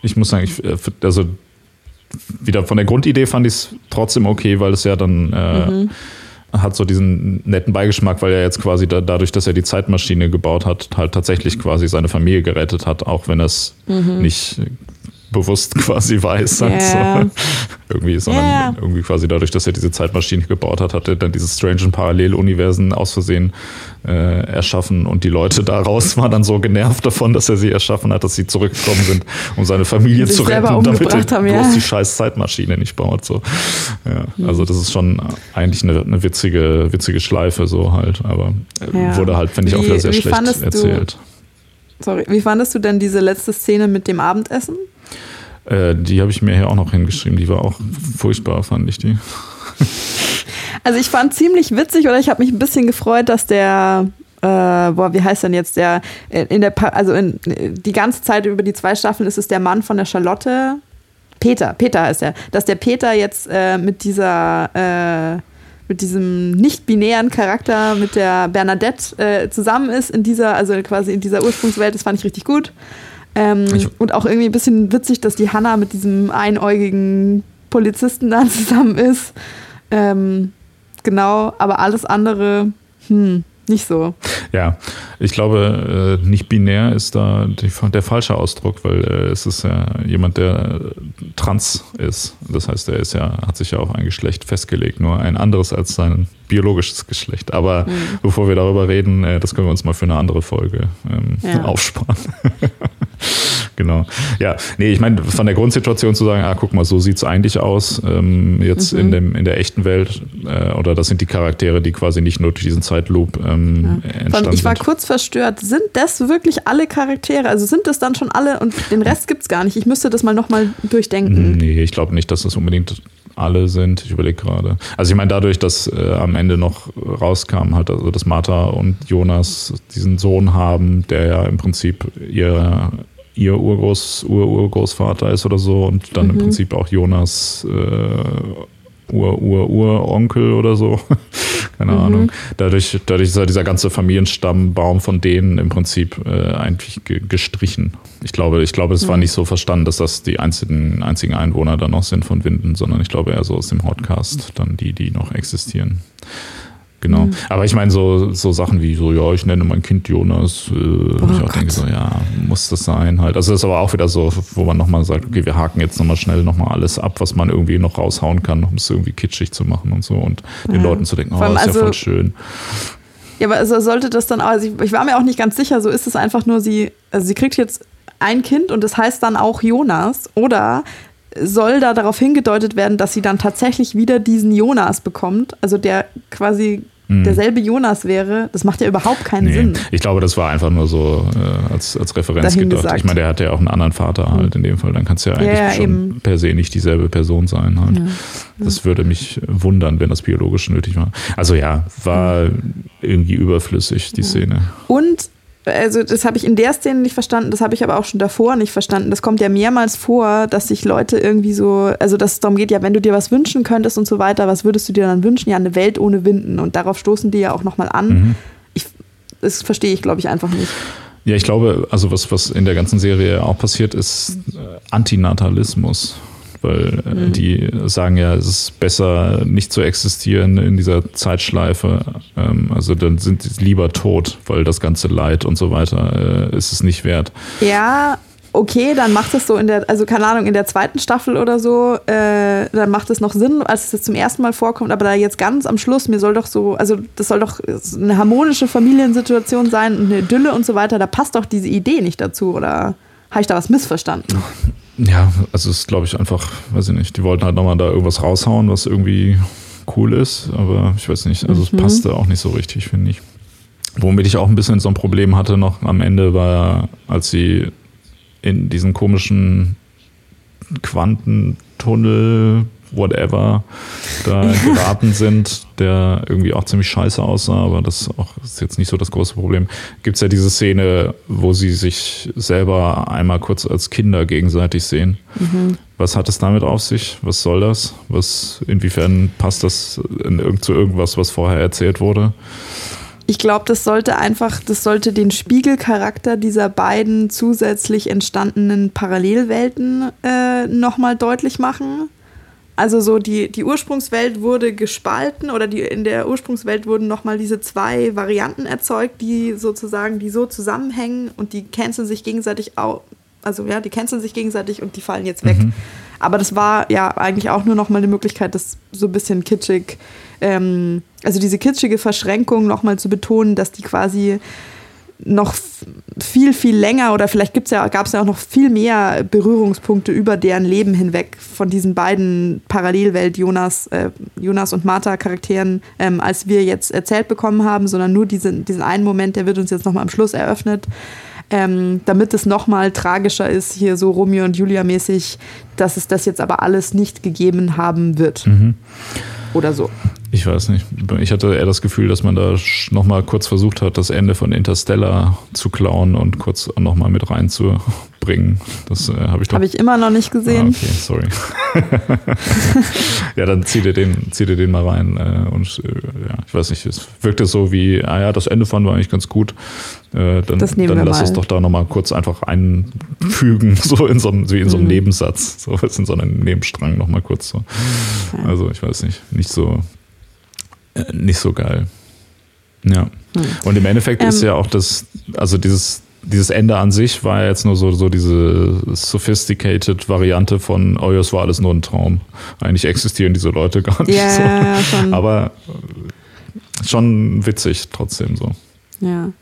ich muss sagen, ich, äh, also wieder von der Grundidee fand ich es trotzdem okay, weil es ja dann äh, mhm hat so diesen netten Beigeschmack, weil er jetzt quasi da, dadurch, dass er die Zeitmaschine gebaut hat, halt tatsächlich quasi seine Familie gerettet hat, auch wenn er es mhm. nicht bewusst [LAUGHS] quasi weiß. Yeah. Also, irgendwie, sondern yeah. irgendwie quasi dadurch, dass er diese Zeitmaschine gebaut hat, hat er dann diese strangen Paralleluniversen aus Versehen äh, erschaffen und die Leute daraus waren dann so genervt davon, dass er sie erschaffen hat, dass sie zurückgekommen sind, um seine Familie zu retten, damit er haben, bloß ja. die scheiß Zeitmaschine nicht baut. So. Ja, mhm. Also das ist schon eigentlich eine, eine witzige, witzige Schleife so halt, aber äh, ja. wurde halt, finde ich, auch wieder sehr schlecht erzählt. Du, sorry, wie fandest du denn diese letzte Szene mit dem Abendessen? Äh, die habe ich mir hier auch noch hingeschrieben. Die war auch furchtbar, fand ich die. Also ich fand ziemlich witzig oder ich habe mich ein bisschen gefreut, dass der äh, boah, wie heißt denn jetzt der äh, in der also in, die ganze Zeit über die zwei Staffeln ist es der Mann von der Charlotte Peter, Peter heißt er, dass der Peter jetzt äh, mit dieser äh, mit diesem nicht-binären Charakter mit der Bernadette äh, zusammen ist in dieser, also quasi in dieser Ursprungswelt, das fand ich richtig gut. Ähm, und auch irgendwie ein bisschen witzig, dass die Hanna mit diesem einäugigen Polizisten da [LAUGHS] zusammen ist. Ähm, genau, aber alles andere, hm, nicht so. Ja, ich glaube, äh, nicht binär ist da der falsche Ausdruck, weil äh, es ist ja jemand, der trans ist. Das heißt, er ist ja, hat sich ja auf ein Geschlecht festgelegt, nur ein anderes als sein biologisches Geschlecht. Aber mhm. bevor wir darüber reden, äh, das können wir uns mal für eine andere Folge ähm, ja. aufsparen. [LAUGHS] genau. Ja, nee, ich meine, von der Grundsituation zu sagen, ah, guck mal, so sieht es eigentlich aus, ähm, jetzt mhm. in, dem, in der echten Welt, äh, oder das sind die Charaktere, die quasi nicht nur durch diesen Zeitloop ähm, ja. entstanden Ich war kurz verstört. Sind das wirklich alle Charaktere? Also sind das dann schon alle und den Rest gibt es gar nicht? Ich müsste das mal nochmal durchdenken. Nee, ich glaube nicht, dass das unbedingt alle sind. Ich überlege gerade. Also ich meine, dadurch, dass äh, am Ende noch rauskam, halt, also dass Martha und Jonas diesen Sohn haben, der ja im Prinzip ihr ihr Urgroß, Ur Urgroßvater ist oder so und dann mhm. im Prinzip auch Jonas äh, Ur Ur Uronkel oder so. [LAUGHS] Keine mhm. Ahnung. Dadurch, dadurch ist ja dieser ganze Familienstammbaum von denen im Prinzip äh, eigentlich gestrichen. Ich glaube, ich glaube, es mhm. war nicht so verstanden, dass das die einzigen, einzigen Einwohner dann noch sind von Winden, sondern ich glaube eher so aus dem Hotcast, dann die, die noch existieren. Genau. Mhm. Aber ich meine, so, so Sachen wie so, ja, ich nenne mein Kind Jonas, äh, oh ich auch Gott. denke so, ja, muss das sein halt. Also das ist aber auch wieder so, wo man nochmal sagt, okay, wir haken jetzt nochmal schnell nochmal alles ab, was man irgendwie noch raushauen kann, um es irgendwie kitschig zu machen und so und ja. den Leuten zu denken, oh, das ist also, ja voll schön. Ja, aber also sollte das dann auch, also ich, ich war mir auch nicht ganz sicher, so ist es einfach nur, sie, also sie kriegt jetzt ein Kind und das heißt dann auch Jonas oder soll da darauf hingedeutet werden, dass sie dann tatsächlich wieder diesen Jonas bekommt, also der quasi. Derselbe Jonas wäre, das macht ja überhaupt keinen nee, Sinn. Ich glaube, das war einfach nur so äh, als, als Referenz Dahin gedacht. Gesagt. Ich meine, der hat ja auch einen anderen Vater halt in dem Fall. Dann kann es ja eigentlich ja, ja, schon eben. per se nicht dieselbe Person sein. Halt. Ja, das würde mich wundern, wenn das biologisch nötig war. Also ja, war irgendwie überflüssig, die Szene. Und also das habe ich in der Szene nicht verstanden, das habe ich aber auch schon davor nicht verstanden. Das kommt ja mehrmals vor, dass sich Leute irgendwie so, also dass es darum geht, ja, wenn du dir was wünschen könntest und so weiter, was würdest du dir dann wünschen? Ja, eine Welt ohne Winden. Und darauf stoßen die ja auch nochmal an. Mhm. Ich, das verstehe ich, glaube ich, einfach nicht. Ja, ich glaube, also was, was in der ganzen Serie auch passiert, ist äh, Antinatalismus weil äh, mhm. die sagen ja, es ist besser, nicht zu existieren in dieser Zeitschleife. Ähm, also dann sind sie lieber tot, weil das ganze Leid und so weiter äh, ist es nicht wert. Ja, okay, dann macht es so in der, also keine Ahnung, in der zweiten Staffel oder so, äh, dann macht es noch Sinn, als es zum ersten Mal vorkommt, aber da jetzt ganz am Schluss, mir soll doch so, also das soll doch eine harmonische Familiensituation sein und eine Idylle und so weiter, da passt doch diese Idee nicht dazu, oder habe ich da was missverstanden? Ja, also es ist, glaube ich, einfach, weiß ich nicht, die wollten halt nochmal da irgendwas raushauen, was irgendwie cool ist, aber ich weiß nicht, also mhm. es passte auch nicht so richtig, finde ich. Womit ich auch ein bisschen so ein Problem hatte noch am Ende war, als sie in diesen komischen Quantentunnel whatever da [LAUGHS] geraten sind, der irgendwie auch ziemlich scheiße aussah, aber das auch, ist jetzt nicht so das große Problem. Gibt es ja diese Szene, wo sie sich selber einmal kurz als Kinder gegenseitig sehen. Mhm. Was hat es damit auf sich? Was soll das? Was, inwiefern passt das in, zu irgendwas, was vorher erzählt wurde? Ich glaube, das sollte einfach, das sollte den Spiegelcharakter dieser beiden zusätzlich entstandenen Parallelwelten äh, nochmal deutlich machen. Also so die, die Ursprungswelt wurde gespalten oder die, in der Ursprungswelt wurden nochmal diese zwei Varianten erzeugt, die sozusagen, die so zusammenhängen und die canceln sich gegenseitig auch, also ja, die canceln sich gegenseitig und die fallen jetzt weg. Mhm. Aber das war ja eigentlich auch nur nochmal eine Möglichkeit, das so ein bisschen kitschig, ähm, also diese kitschige Verschränkung nochmal zu betonen, dass die quasi noch viel, viel länger oder vielleicht ja, gab es ja auch noch viel mehr Berührungspunkte über deren Leben hinweg von diesen beiden Parallelwelt Jonas, äh, Jonas und Martha Charakteren, ähm, als wir jetzt erzählt bekommen haben, sondern nur diesen, diesen einen Moment, der wird uns jetzt nochmal am Schluss eröffnet. Ähm, damit es nochmal tragischer ist, hier so Romeo und Julia mäßig, dass es das jetzt aber alles nicht gegeben haben wird. Mhm. Oder so. Ich weiß nicht. Ich hatte eher das Gefühl, dass man da nochmal kurz versucht hat, das Ende von Interstellar zu klauen und kurz nochmal mit reinzubringen. Das äh, habe ich doch. Habe ich immer noch nicht gesehen. Ah, okay, sorry. [LAUGHS] ja, dann zieh dir den, zieh dir den mal rein. Äh, und äh, ja, ich weiß nicht, es wirkte so wie, ah ja, das Ende fanden wir eigentlich ganz gut. Äh, dann das nehmen dann wir lass mal. es doch da nochmal kurz einfach einfügen, [LAUGHS] so in so einem, wie in so einem mhm. Nebensatz, so in so einem Nebenstrang nochmal kurz so. Also ich weiß nicht, nicht so nicht so geil. Ja. Hm. Und im Endeffekt ähm, ist ja auch das, also dieses, dieses Ende an sich war ja jetzt nur so, so diese sophisticated Variante von, oh ja, es war alles nur ein Traum. Eigentlich existieren diese Leute gar nicht. Ja, so. schon. Aber schon witzig trotzdem so. Ja.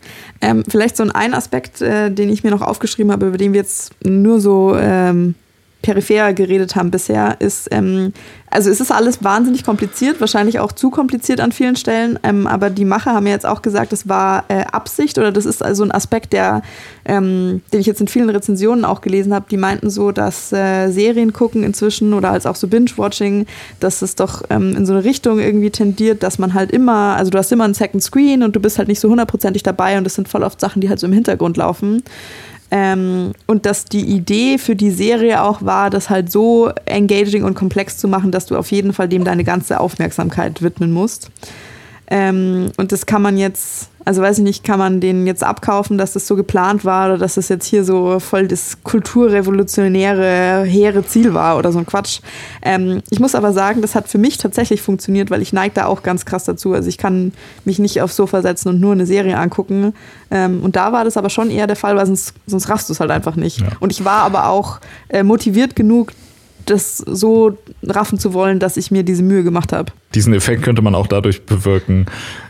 Ähm, vielleicht so ein Aspekt, äh, den ich mir noch aufgeschrieben habe, über den wir jetzt nur so ähm, peripher geredet haben bisher, ist, ähm, also es ist alles wahnsinnig kompliziert, wahrscheinlich auch zu kompliziert an vielen Stellen, ähm, aber die Macher haben ja jetzt auch gesagt, das war äh, Absicht oder das ist also ein Aspekt, der, ähm, den ich jetzt in vielen Rezensionen auch gelesen habe, die meinten so, dass äh, Serien gucken inzwischen oder als auch so Binge-Watching, dass es doch ähm, in so eine Richtung irgendwie tendiert, dass man halt immer, also du hast immer einen Second Screen und du bist halt nicht so hundertprozentig dabei und das sind voll oft Sachen, die halt so im Hintergrund laufen. Ähm, und dass die Idee für die Serie auch war, das halt so engaging und komplex zu machen, dass du auf jeden Fall dem deine ganze Aufmerksamkeit widmen musst. Ähm, und das kann man jetzt, also weiß ich nicht, kann man den jetzt abkaufen, dass das so geplant war oder dass das jetzt hier so voll das kulturrevolutionäre, hehre Ziel war oder so ein Quatsch. Ähm, ich muss aber sagen, das hat für mich tatsächlich funktioniert, weil ich neige da auch ganz krass dazu. Also ich kann mich nicht aufs Sofa setzen und nur eine Serie angucken. Ähm, und da war das aber schon eher der Fall, weil sonst, sonst raffst du es halt einfach nicht. Ja. Und ich war aber auch äh, motiviert genug, das so raffen zu wollen, dass ich mir diese Mühe gemacht habe. Diesen Effekt könnte man auch dadurch bewirken,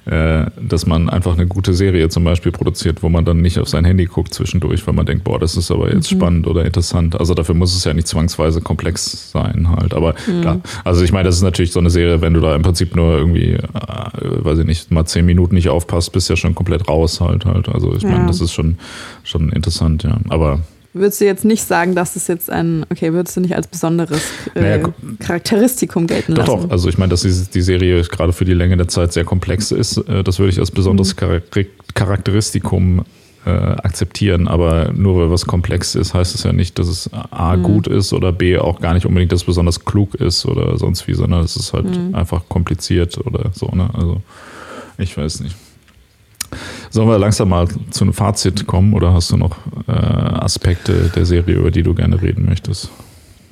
äh, dass man einfach eine gute Serie zum Beispiel produziert, wo man dann nicht auf sein Handy guckt zwischendurch, weil man denkt, boah, das ist aber jetzt mhm. spannend oder interessant. Also dafür muss es ja nicht zwangsweise komplex sein halt. Aber mhm. klar, also ich meine, das ist natürlich so eine Serie, wenn du da im Prinzip nur irgendwie, äh, weiß ich nicht, mal zehn Minuten nicht aufpasst, bist ja schon komplett raus halt halt. Also ich ja. meine, das ist schon, schon interessant, ja. Aber Würdest du jetzt nicht sagen, dass es jetzt ein, okay, würdest du nicht als besonderes äh, naja, Charakteristikum gelten doch, lassen? Doch, also ich meine, dass die, die Serie gerade für die Länge der Zeit sehr komplex ist, äh, das würde ich als besonderes mhm. Charakteristikum äh, akzeptieren, aber nur weil was komplex ist, heißt es ja nicht, dass es A mhm. gut ist oder B auch gar nicht unbedingt, dass es besonders klug ist oder sonst wie, sondern es ist halt mhm. einfach kompliziert oder so, ne? Also ich weiß nicht. Sollen wir langsam mal zu einem Fazit kommen oder hast du noch äh, Aspekte der Serie, über die du gerne reden möchtest?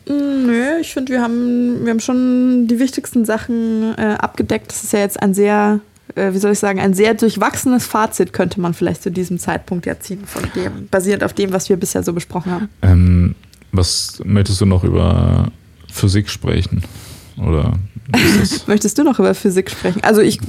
Mm, nö, ich finde, wir haben, wir haben schon die wichtigsten Sachen äh, abgedeckt. Das ist ja jetzt ein sehr, äh, wie soll ich sagen, ein sehr durchwachsenes Fazit, könnte man vielleicht zu diesem Zeitpunkt ja ziehen, von dem, basierend auf dem, was wir bisher so besprochen haben. Ähm, was möchtest du noch über Physik sprechen? Oder [LAUGHS] Möchtest du noch über Physik sprechen? Also ich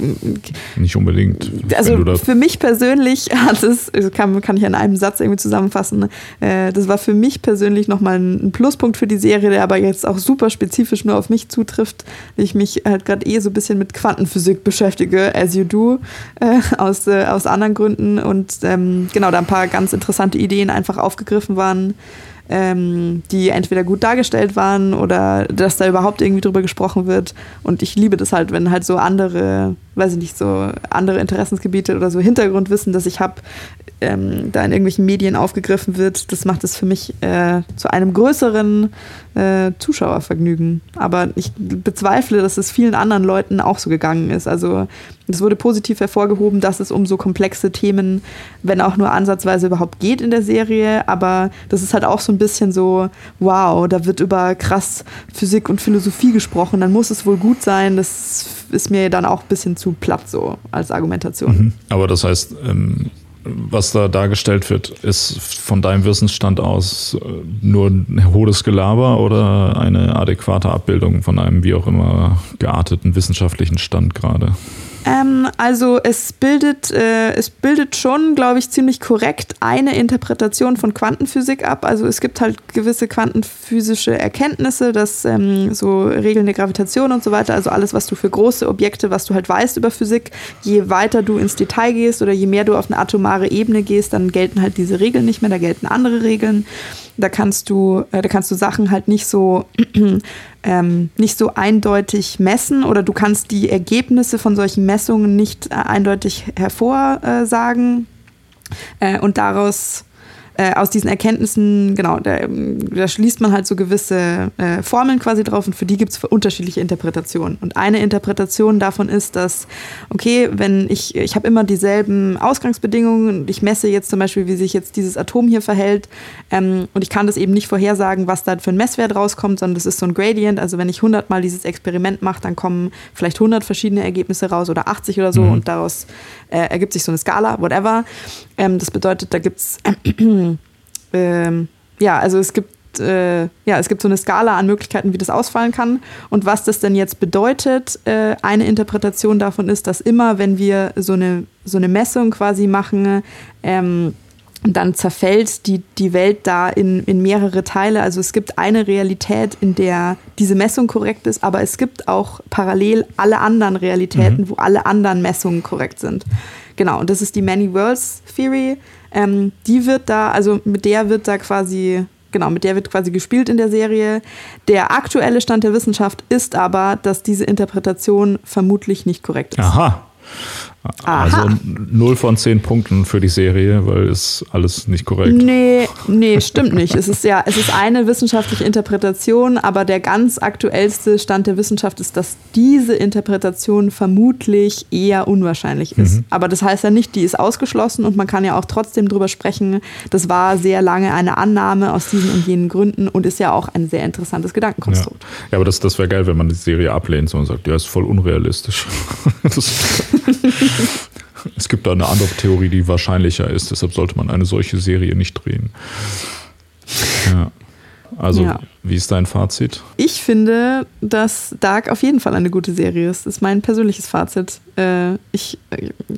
nicht unbedingt. Also für mich persönlich hat es, kann, kann ich in einem Satz irgendwie zusammenfassen. Äh, das war für mich persönlich nochmal ein Pluspunkt für die Serie, der aber jetzt auch super spezifisch nur auf mich zutrifft. Ich mich halt gerade eh so ein bisschen mit Quantenphysik beschäftige, as you do, äh, aus, äh, aus anderen Gründen. Und ähm, genau, da ein paar ganz interessante Ideen einfach aufgegriffen waren ähm, die entweder gut dargestellt waren oder dass da überhaupt irgendwie drüber gesprochen wird. Und ich liebe das halt, wenn halt so andere, weiß ich nicht, so andere Interessensgebiete oder so Hintergrundwissen, das ich habe, ähm, da in irgendwelchen Medien aufgegriffen wird. Das macht es für mich äh, zu einem größeren äh, Zuschauervergnügen. Aber ich bezweifle, dass es vielen anderen Leuten auch so gegangen ist. Also es wurde positiv hervorgehoben, dass es um so komplexe Themen, wenn auch nur ansatzweise überhaupt geht in der Serie. Aber das ist halt auch so ein bisschen so, wow, da wird über krass Physik und Philosophie gesprochen, dann muss es wohl gut sein. Das ist mir dann auch ein bisschen zu platt so als Argumentation. Mhm. Aber das heißt, ähm was da dargestellt wird, ist von deinem Wissensstand aus äh, nur ein hohes Gelaber oder eine adäquate Abbildung von einem wie auch immer gearteten wissenschaftlichen Stand gerade? Ähm, also es bildet, äh, es bildet schon, glaube ich, ziemlich korrekt eine Interpretation von Quantenphysik ab. Also es gibt halt gewisse quantenphysische Erkenntnisse, dass ähm, so Regeln der Gravitation und so weiter, also alles, was du für große Objekte, was du halt weißt über Physik, je weiter du ins Detail gehst oder je mehr du auf eine atomare Ebene gehst, dann gelten halt diese Regeln nicht mehr, da gelten andere Regeln. Da kannst du, äh, da kannst du Sachen halt nicht so [CLEARS THROAT] ähm, nicht so eindeutig messen oder du kannst die Ergebnisse von solchen Messungen nicht äh, eindeutig hervorsagen. Äh, und daraus äh, aus diesen Erkenntnissen, genau, da, da, schließt man halt so gewisse äh, Formeln quasi drauf und für die gibt es unterschiedliche Interpretationen. Und eine Interpretation davon ist, dass, okay, wenn ich, ich habe immer dieselben Ausgangsbedingungen und ich messe jetzt zum Beispiel, wie sich jetzt dieses Atom hier verhält ähm, und ich kann das eben nicht vorhersagen, was da für ein Messwert rauskommt, sondern das ist so ein Gradient. Also wenn ich 100 Mal dieses Experiment mache, dann kommen vielleicht 100 verschiedene Ergebnisse raus oder 80 oder so mhm. und daraus äh, ergibt sich so eine Skala, whatever. Ähm, das bedeutet, da gibt es, [CLEARS THROAT] äh, äh, ja, also es gibt äh, ja, es gibt so eine Skala an Möglichkeiten, wie das ausfallen kann. Und was das denn jetzt bedeutet, äh, eine Interpretation davon ist, dass immer, wenn wir so eine, so eine Messung quasi machen, ähm, dann zerfällt die, die Welt da in, in mehrere Teile. Also es gibt eine Realität, in der diese Messung korrekt ist, aber es gibt auch parallel alle anderen Realitäten, mhm. wo alle anderen Messungen korrekt sind. Genau, und das ist die Many Worlds Theory. Ähm, die wird da, also mit der wird da quasi, genau, mit der wird quasi gespielt in der Serie. Der aktuelle Stand der Wissenschaft ist aber, dass diese Interpretation vermutlich nicht korrekt ist. Aha. Aha. Also 0 von 10 Punkten für die Serie, weil es alles nicht korrekt. Nee, nee, stimmt nicht. Es ist ja, es ist eine wissenschaftliche Interpretation, aber der ganz aktuellste Stand der Wissenschaft ist, dass diese Interpretation vermutlich eher unwahrscheinlich ist. Mhm. Aber das heißt ja nicht, die ist ausgeschlossen und man kann ja auch trotzdem drüber sprechen. Das war sehr lange eine Annahme aus diesen und jenen Gründen und ist ja auch ein sehr interessantes Gedankenkonstrukt. Ja, ja aber das, das wäre geil, wenn man die Serie ablehnt und sagt, ja, ist voll unrealistisch. [LAUGHS] [LAUGHS] es gibt da eine andere Theorie, die wahrscheinlicher ist. Deshalb sollte man eine solche Serie nicht drehen. Ja. Also, ja. wie ist dein Fazit? Ich finde, dass Dark auf jeden Fall eine gute Serie ist. Das ist mein persönliches Fazit. Äh, ich,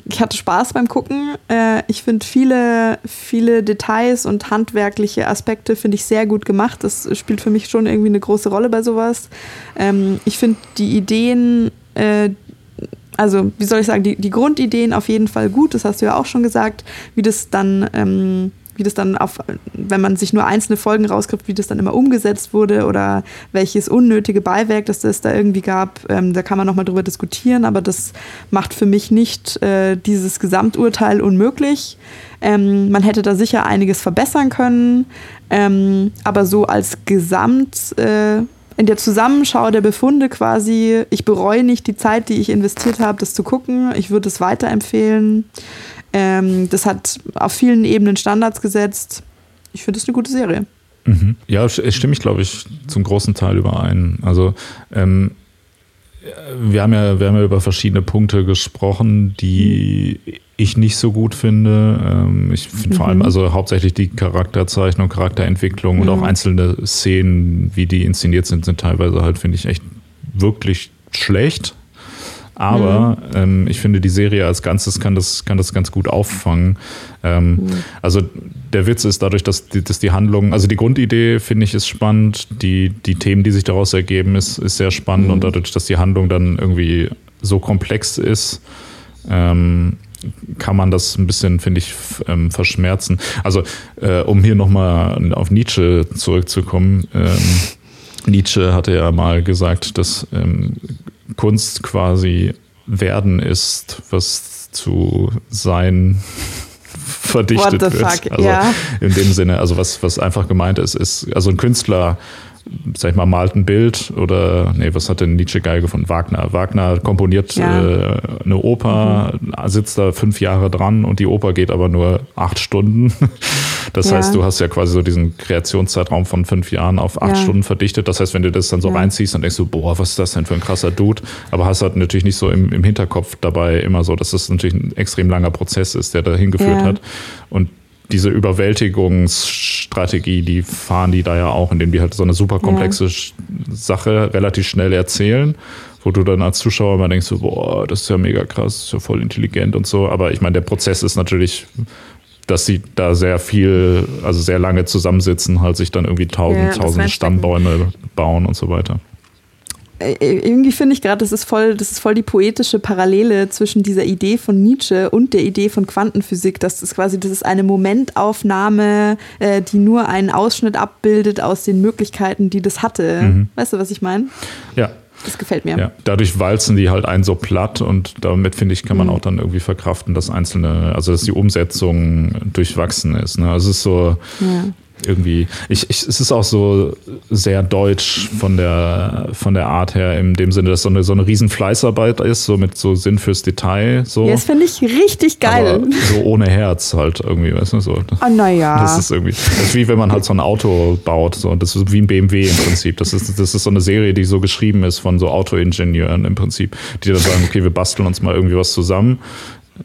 ich hatte Spaß beim Gucken. Äh, ich finde viele, viele Details und handwerkliche Aspekte finde ich sehr gut gemacht. Das spielt für mich schon irgendwie eine große Rolle bei sowas. Ähm, ich finde die Ideen, äh, also wie soll ich sagen, die, die Grundideen auf jeden Fall gut. Das hast du ja auch schon gesagt, wie das dann ähm, wie das dann auf, wenn man sich nur einzelne Folgen rausgriff, wie das dann immer umgesetzt wurde oder welches unnötige Beiwerk das es da irgendwie gab, ähm, da kann man nochmal drüber diskutieren, aber das macht für mich nicht äh, dieses Gesamturteil unmöglich. Ähm, man hätte da sicher einiges verbessern können, ähm, aber so als Gesamt, äh, in der Zusammenschau der Befunde quasi, ich bereue nicht die Zeit, die ich investiert habe, das zu gucken. Ich würde es weiterempfehlen. Ähm, das hat auf vielen Ebenen Standards gesetzt. Ich finde es eine gute Serie. Mhm. Ja, stimme ich, glaube ich, zum großen Teil überein. Also ähm, wir, haben ja, wir haben ja über verschiedene Punkte gesprochen, die ich nicht so gut finde. Ähm, ich finde mhm. vor allem mhm. also hauptsächlich die Charakterzeichnung, Charakterentwicklung mhm. und auch einzelne Szenen, wie die inszeniert sind, sind teilweise halt, finde ich, echt wirklich schlecht. Aber mhm. ähm, ich finde, die Serie als Ganzes kann das, kann das ganz gut auffangen. Ähm, mhm. Also der Witz ist dadurch, dass die, dass die Handlung, also die Grundidee finde ich ist spannend, die, die Themen, die sich daraus ergeben, ist, ist sehr spannend mhm. und dadurch, dass die Handlung dann irgendwie so komplex ist, ähm, kann man das ein bisschen, finde ich, ähm, verschmerzen. Also, äh, um hier nochmal auf Nietzsche zurückzukommen. Ähm, Nietzsche hatte ja mal gesagt, dass ähm, Kunst quasi werden ist, was zu sein [LAUGHS] verdichtet wird. Fuck? Also ja. in dem Sinne, also was, was einfach gemeint ist, ist, also ein Künstler sag ich mal, malt ein Bild oder, nee, was hat denn Nietzsche geil gefunden? Wagner. Wagner komponiert ja. äh, eine Oper, mhm. sitzt da fünf Jahre dran und die Oper geht aber nur acht Stunden. [LAUGHS] Das ja. heißt, du hast ja quasi so diesen Kreationszeitraum von fünf Jahren auf acht ja. Stunden verdichtet. Das heißt, wenn du das dann so reinziehst, dann denkst du, boah, was ist das denn für ein krasser Dude? Aber hast halt natürlich nicht so im, im Hinterkopf dabei immer so, dass das natürlich ein extrem langer Prozess ist, der dahin geführt hat. Und diese Überwältigungsstrategie, die fahren die da ja auch, indem die halt so eine super komplexe ja. Sache relativ schnell erzählen, wo du dann als Zuschauer immer denkst, so, boah, das ist ja mega krass, das ist ja voll intelligent und so. Aber ich meine, der Prozess ist natürlich, dass sie da sehr viel, also sehr lange zusammensitzen, halt sich dann irgendwie tausend, ja, tausend Stammbäume bauen und so weiter. Äh, irgendwie finde ich gerade, das ist voll, das ist voll die poetische Parallele zwischen dieser Idee von Nietzsche und der Idee von Quantenphysik. Das ist quasi, das ist eine Momentaufnahme, äh, die nur einen Ausschnitt abbildet aus den Möglichkeiten, die das hatte. Mhm. Weißt du, was ich meine? Ja. Das gefällt mir. Ja, dadurch walzen die halt ein so platt und damit, finde ich, kann man mhm. auch dann irgendwie verkraften, dass einzelne, also dass die Umsetzung durchwachsen ist. Ne? Also es ist so, ja irgendwie, ich, ich, es ist auch so sehr deutsch von der, von der Art her, in dem Sinne, dass so eine, so eine riesen Fleißarbeit ist, so mit so Sinn fürs Detail. So. Ja, das finde ich richtig geil. Aber so ohne Herz halt irgendwie, weißt du, so. Ah, oh, naja. Das ist irgendwie, das ist wie wenn man halt so ein Auto baut, so. Das ist wie ein BMW im Prinzip. Das ist, das ist so eine Serie, die so geschrieben ist von so Autoingenieuren im Prinzip, die dann sagen, okay, wir basteln uns mal irgendwie was zusammen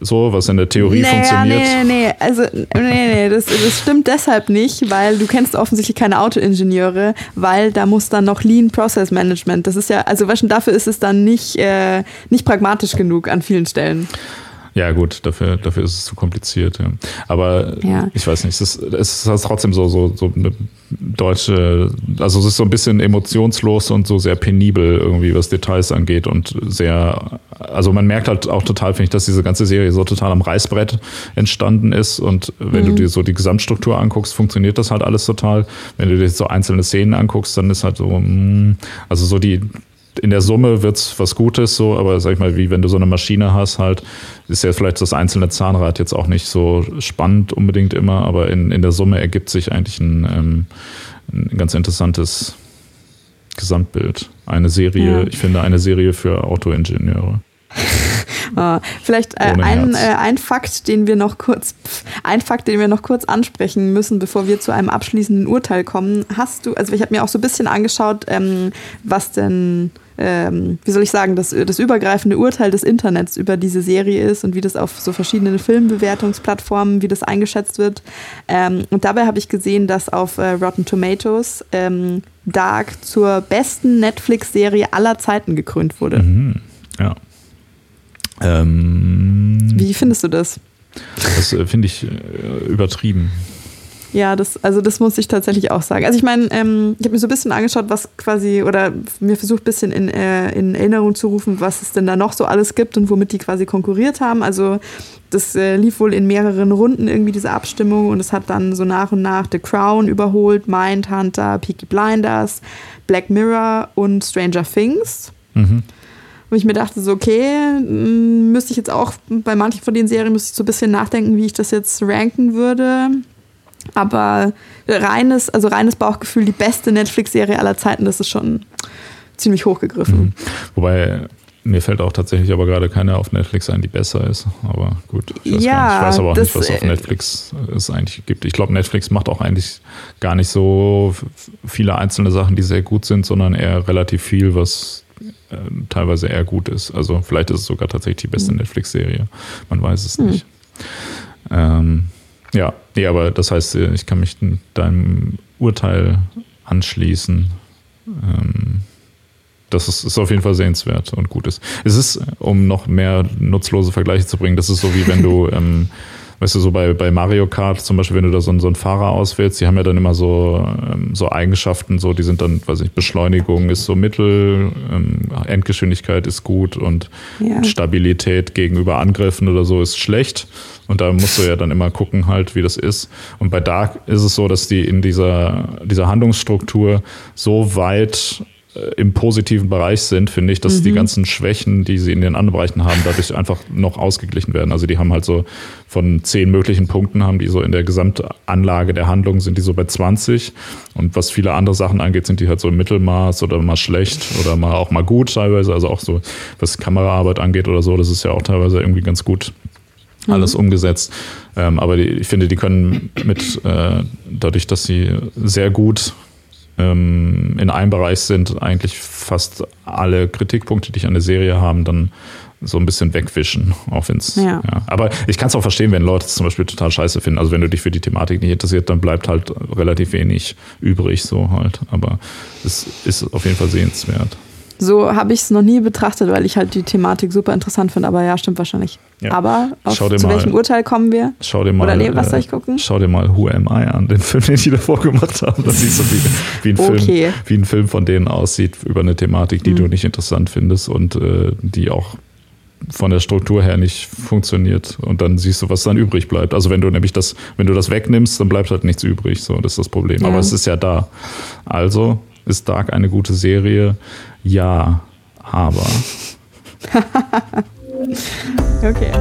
so, was in der Theorie naja, funktioniert. Nee, nee, also nee, nee, das, das stimmt deshalb nicht, weil du kennst offensichtlich keine Autoingenieure, weil da muss dann noch Lean Process Management. Das ist ja, also was schon dafür ist es dann nicht, äh, nicht pragmatisch genug an vielen Stellen. Ja, gut, dafür, dafür ist es zu kompliziert. Ja. Aber ja. ich weiß nicht, es ist, es ist trotzdem so, so, so eine deutsche, also es ist so ein bisschen emotionslos und so sehr penibel irgendwie, was Details angeht und sehr, also man merkt halt auch total, finde ich, dass diese ganze Serie so total am Reißbrett entstanden ist und wenn mhm. du dir so die Gesamtstruktur anguckst, funktioniert das halt alles total. Wenn du dir so einzelne Szenen anguckst, dann ist halt so, mm, also so die, in der Summe wird es was Gutes, so, aber sag ich mal, wie wenn du so eine Maschine hast, halt, ist ja vielleicht das einzelne Zahnrad jetzt auch nicht so spannend unbedingt immer, aber in, in der Summe ergibt sich eigentlich ein, ähm, ein ganz interessantes Gesamtbild. Eine Serie, ja. ich finde, eine Serie für Autoingenieure. Oh, [LAUGHS] vielleicht äh, ein, äh, ein Fakt, den wir noch kurz, ein Fakt, den wir noch kurz ansprechen müssen, bevor wir zu einem abschließenden Urteil kommen. Hast du, also ich habe mir auch so ein bisschen angeschaut, ähm, was denn ähm, wie soll ich sagen, das, das übergreifende Urteil des Internets über diese Serie ist und wie das auf so verschiedenen Filmbewertungsplattformen, wie das eingeschätzt wird. Ähm, und dabei habe ich gesehen, dass auf äh, Rotten Tomatoes ähm, Dark zur besten Netflix-Serie aller Zeiten gekrönt wurde. Mhm. Ja. Ähm, wie findest du das? Das äh, finde ich äh, übertrieben. Ja, das, also das muss ich tatsächlich auch sagen. Also ich meine, ähm, ich habe mir so ein bisschen angeschaut, was quasi, oder mir versucht ein bisschen in, äh, in Erinnerung zu rufen, was es denn da noch so alles gibt und womit die quasi konkurriert haben. Also das äh, lief wohl in mehreren Runden irgendwie diese Abstimmung und es hat dann so nach und nach The Crown überholt, Mindhunter, Peaky Blinders, Black Mirror und Stranger Things. Mhm. Wo ich mir dachte, so, okay, müsste ich jetzt auch bei manchen von den Serien müsste ich so ein bisschen nachdenken, wie ich das jetzt ranken würde. Aber reines, also reines Bauchgefühl, die beste Netflix-Serie aller Zeiten, das ist schon ziemlich hochgegriffen. Mhm. Wobei mir fällt auch tatsächlich aber gerade keine auf Netflix ein, die besser ist. Aber gut, ich weiß, ja, ich weiß aber auch nicht, was auf äh, Netflix es eigentlich gibt. Ich glaube, Netflix macht auch eigentlich gar nicht so viele einzelne Sachen, die sehr gut sind, sondern eher relativ viel, was äh, teilweise eher gut ist. Also vielleicht ist es sogar tatsächlich die beste mhm. Netflix-Serie. Man weiß es mhm. nicht. Ähm, ja, nee, aber das heißt, äh, ich kann mich deinem Urteil anschließen. Ähm, das ist, ist auf jeden Fall sehenswert und gut ist. Es ist, um noch mehr nutzlose Vergleiche zu bringen, das ist so wie wenn du [LAUGHS] ähm, weißt du, so bei, bei Mario Kart zum Beispiel, wenn du da so, so einen Fahrer auswählst, die haben ja dann immer so, ähm, so Eigenschaften, so, die sind dann, weiß ich, Beschleunigung ist so mittel, ähm, Endgeschwindigkeit ist gut und ja. Stabilität gegenüber Angriffen oder so ist schlecht. Und da musst du ja dann immer gucken halt, wie das ist. Und bei Dark ist es so, dass die in dieser, dieser Handlungsstruktur so weit im positiven Bereich sind, finde ich, dass mhm. die ganzen Schwächen, die sie in den anderen Bereichen haben, dadurch einfach noch ausgeglichen werden. Also die haben halt so von zehn möglichen Punkten haben die so in der Gesamtanlage der Handlung sind die so bei 20 und was viele andere Sachen angeht, sind die halt so im Mittelmaß oder mal schlecht oder mal auch mal gut teilweise, also auch so was Kameraarbeit angeht oder so, das ist ja auch teilweise irgendwie ganz gut alles mhm. umgesetzt. Ähm, aber die, ich finde, die können mit, äh, dadurch, dass sie sehr gut in einem Bereich sind eigentlich fast alle Kritikpunkte, die ich an der Serie habe, dann so ein bisschen wegwischen, auch wenn es. Ja. ja. Aber ich kann es auch verstehen, wenn Leute es zum Beispiel total scheiße finden. Also wenn du dich für die Thematik nicht interessiert, dann bleibt halt relativ wenig übrig, so halt. Aber es ist auf jeden Fall sehenswert. So habe ich es noch nie betrachtet, weil ich halt die Thematik super interessant finde. Aber ja, stimmt wahrscheinlich. Ja. Aber auf, zu mal, welchem Urteil kommen wir? Schau dir mal, Oder nee, was soll ich gucken? Schau dir mal Who Am I an, den [LAUGHS] Film, den die davor gemacht haben. Das siehst du, wie, wie, ein okay. Film, wie ein Film von denen aussieht über eine Thematik, die mhm. du nicht interessant findest und äh, die auch von der Struktur her nicht funktioniert. Und dann siehst du, was dann übrig bleibt. Also wenn du nämlich das, wenn du das wegnimmst, dann bleibt halt nichts übrig. So, das ist das Problem. Ja. Aber es ist ja da. Also ist Dark eine gute Serie? Ja, aber. [LAUGHS] okay.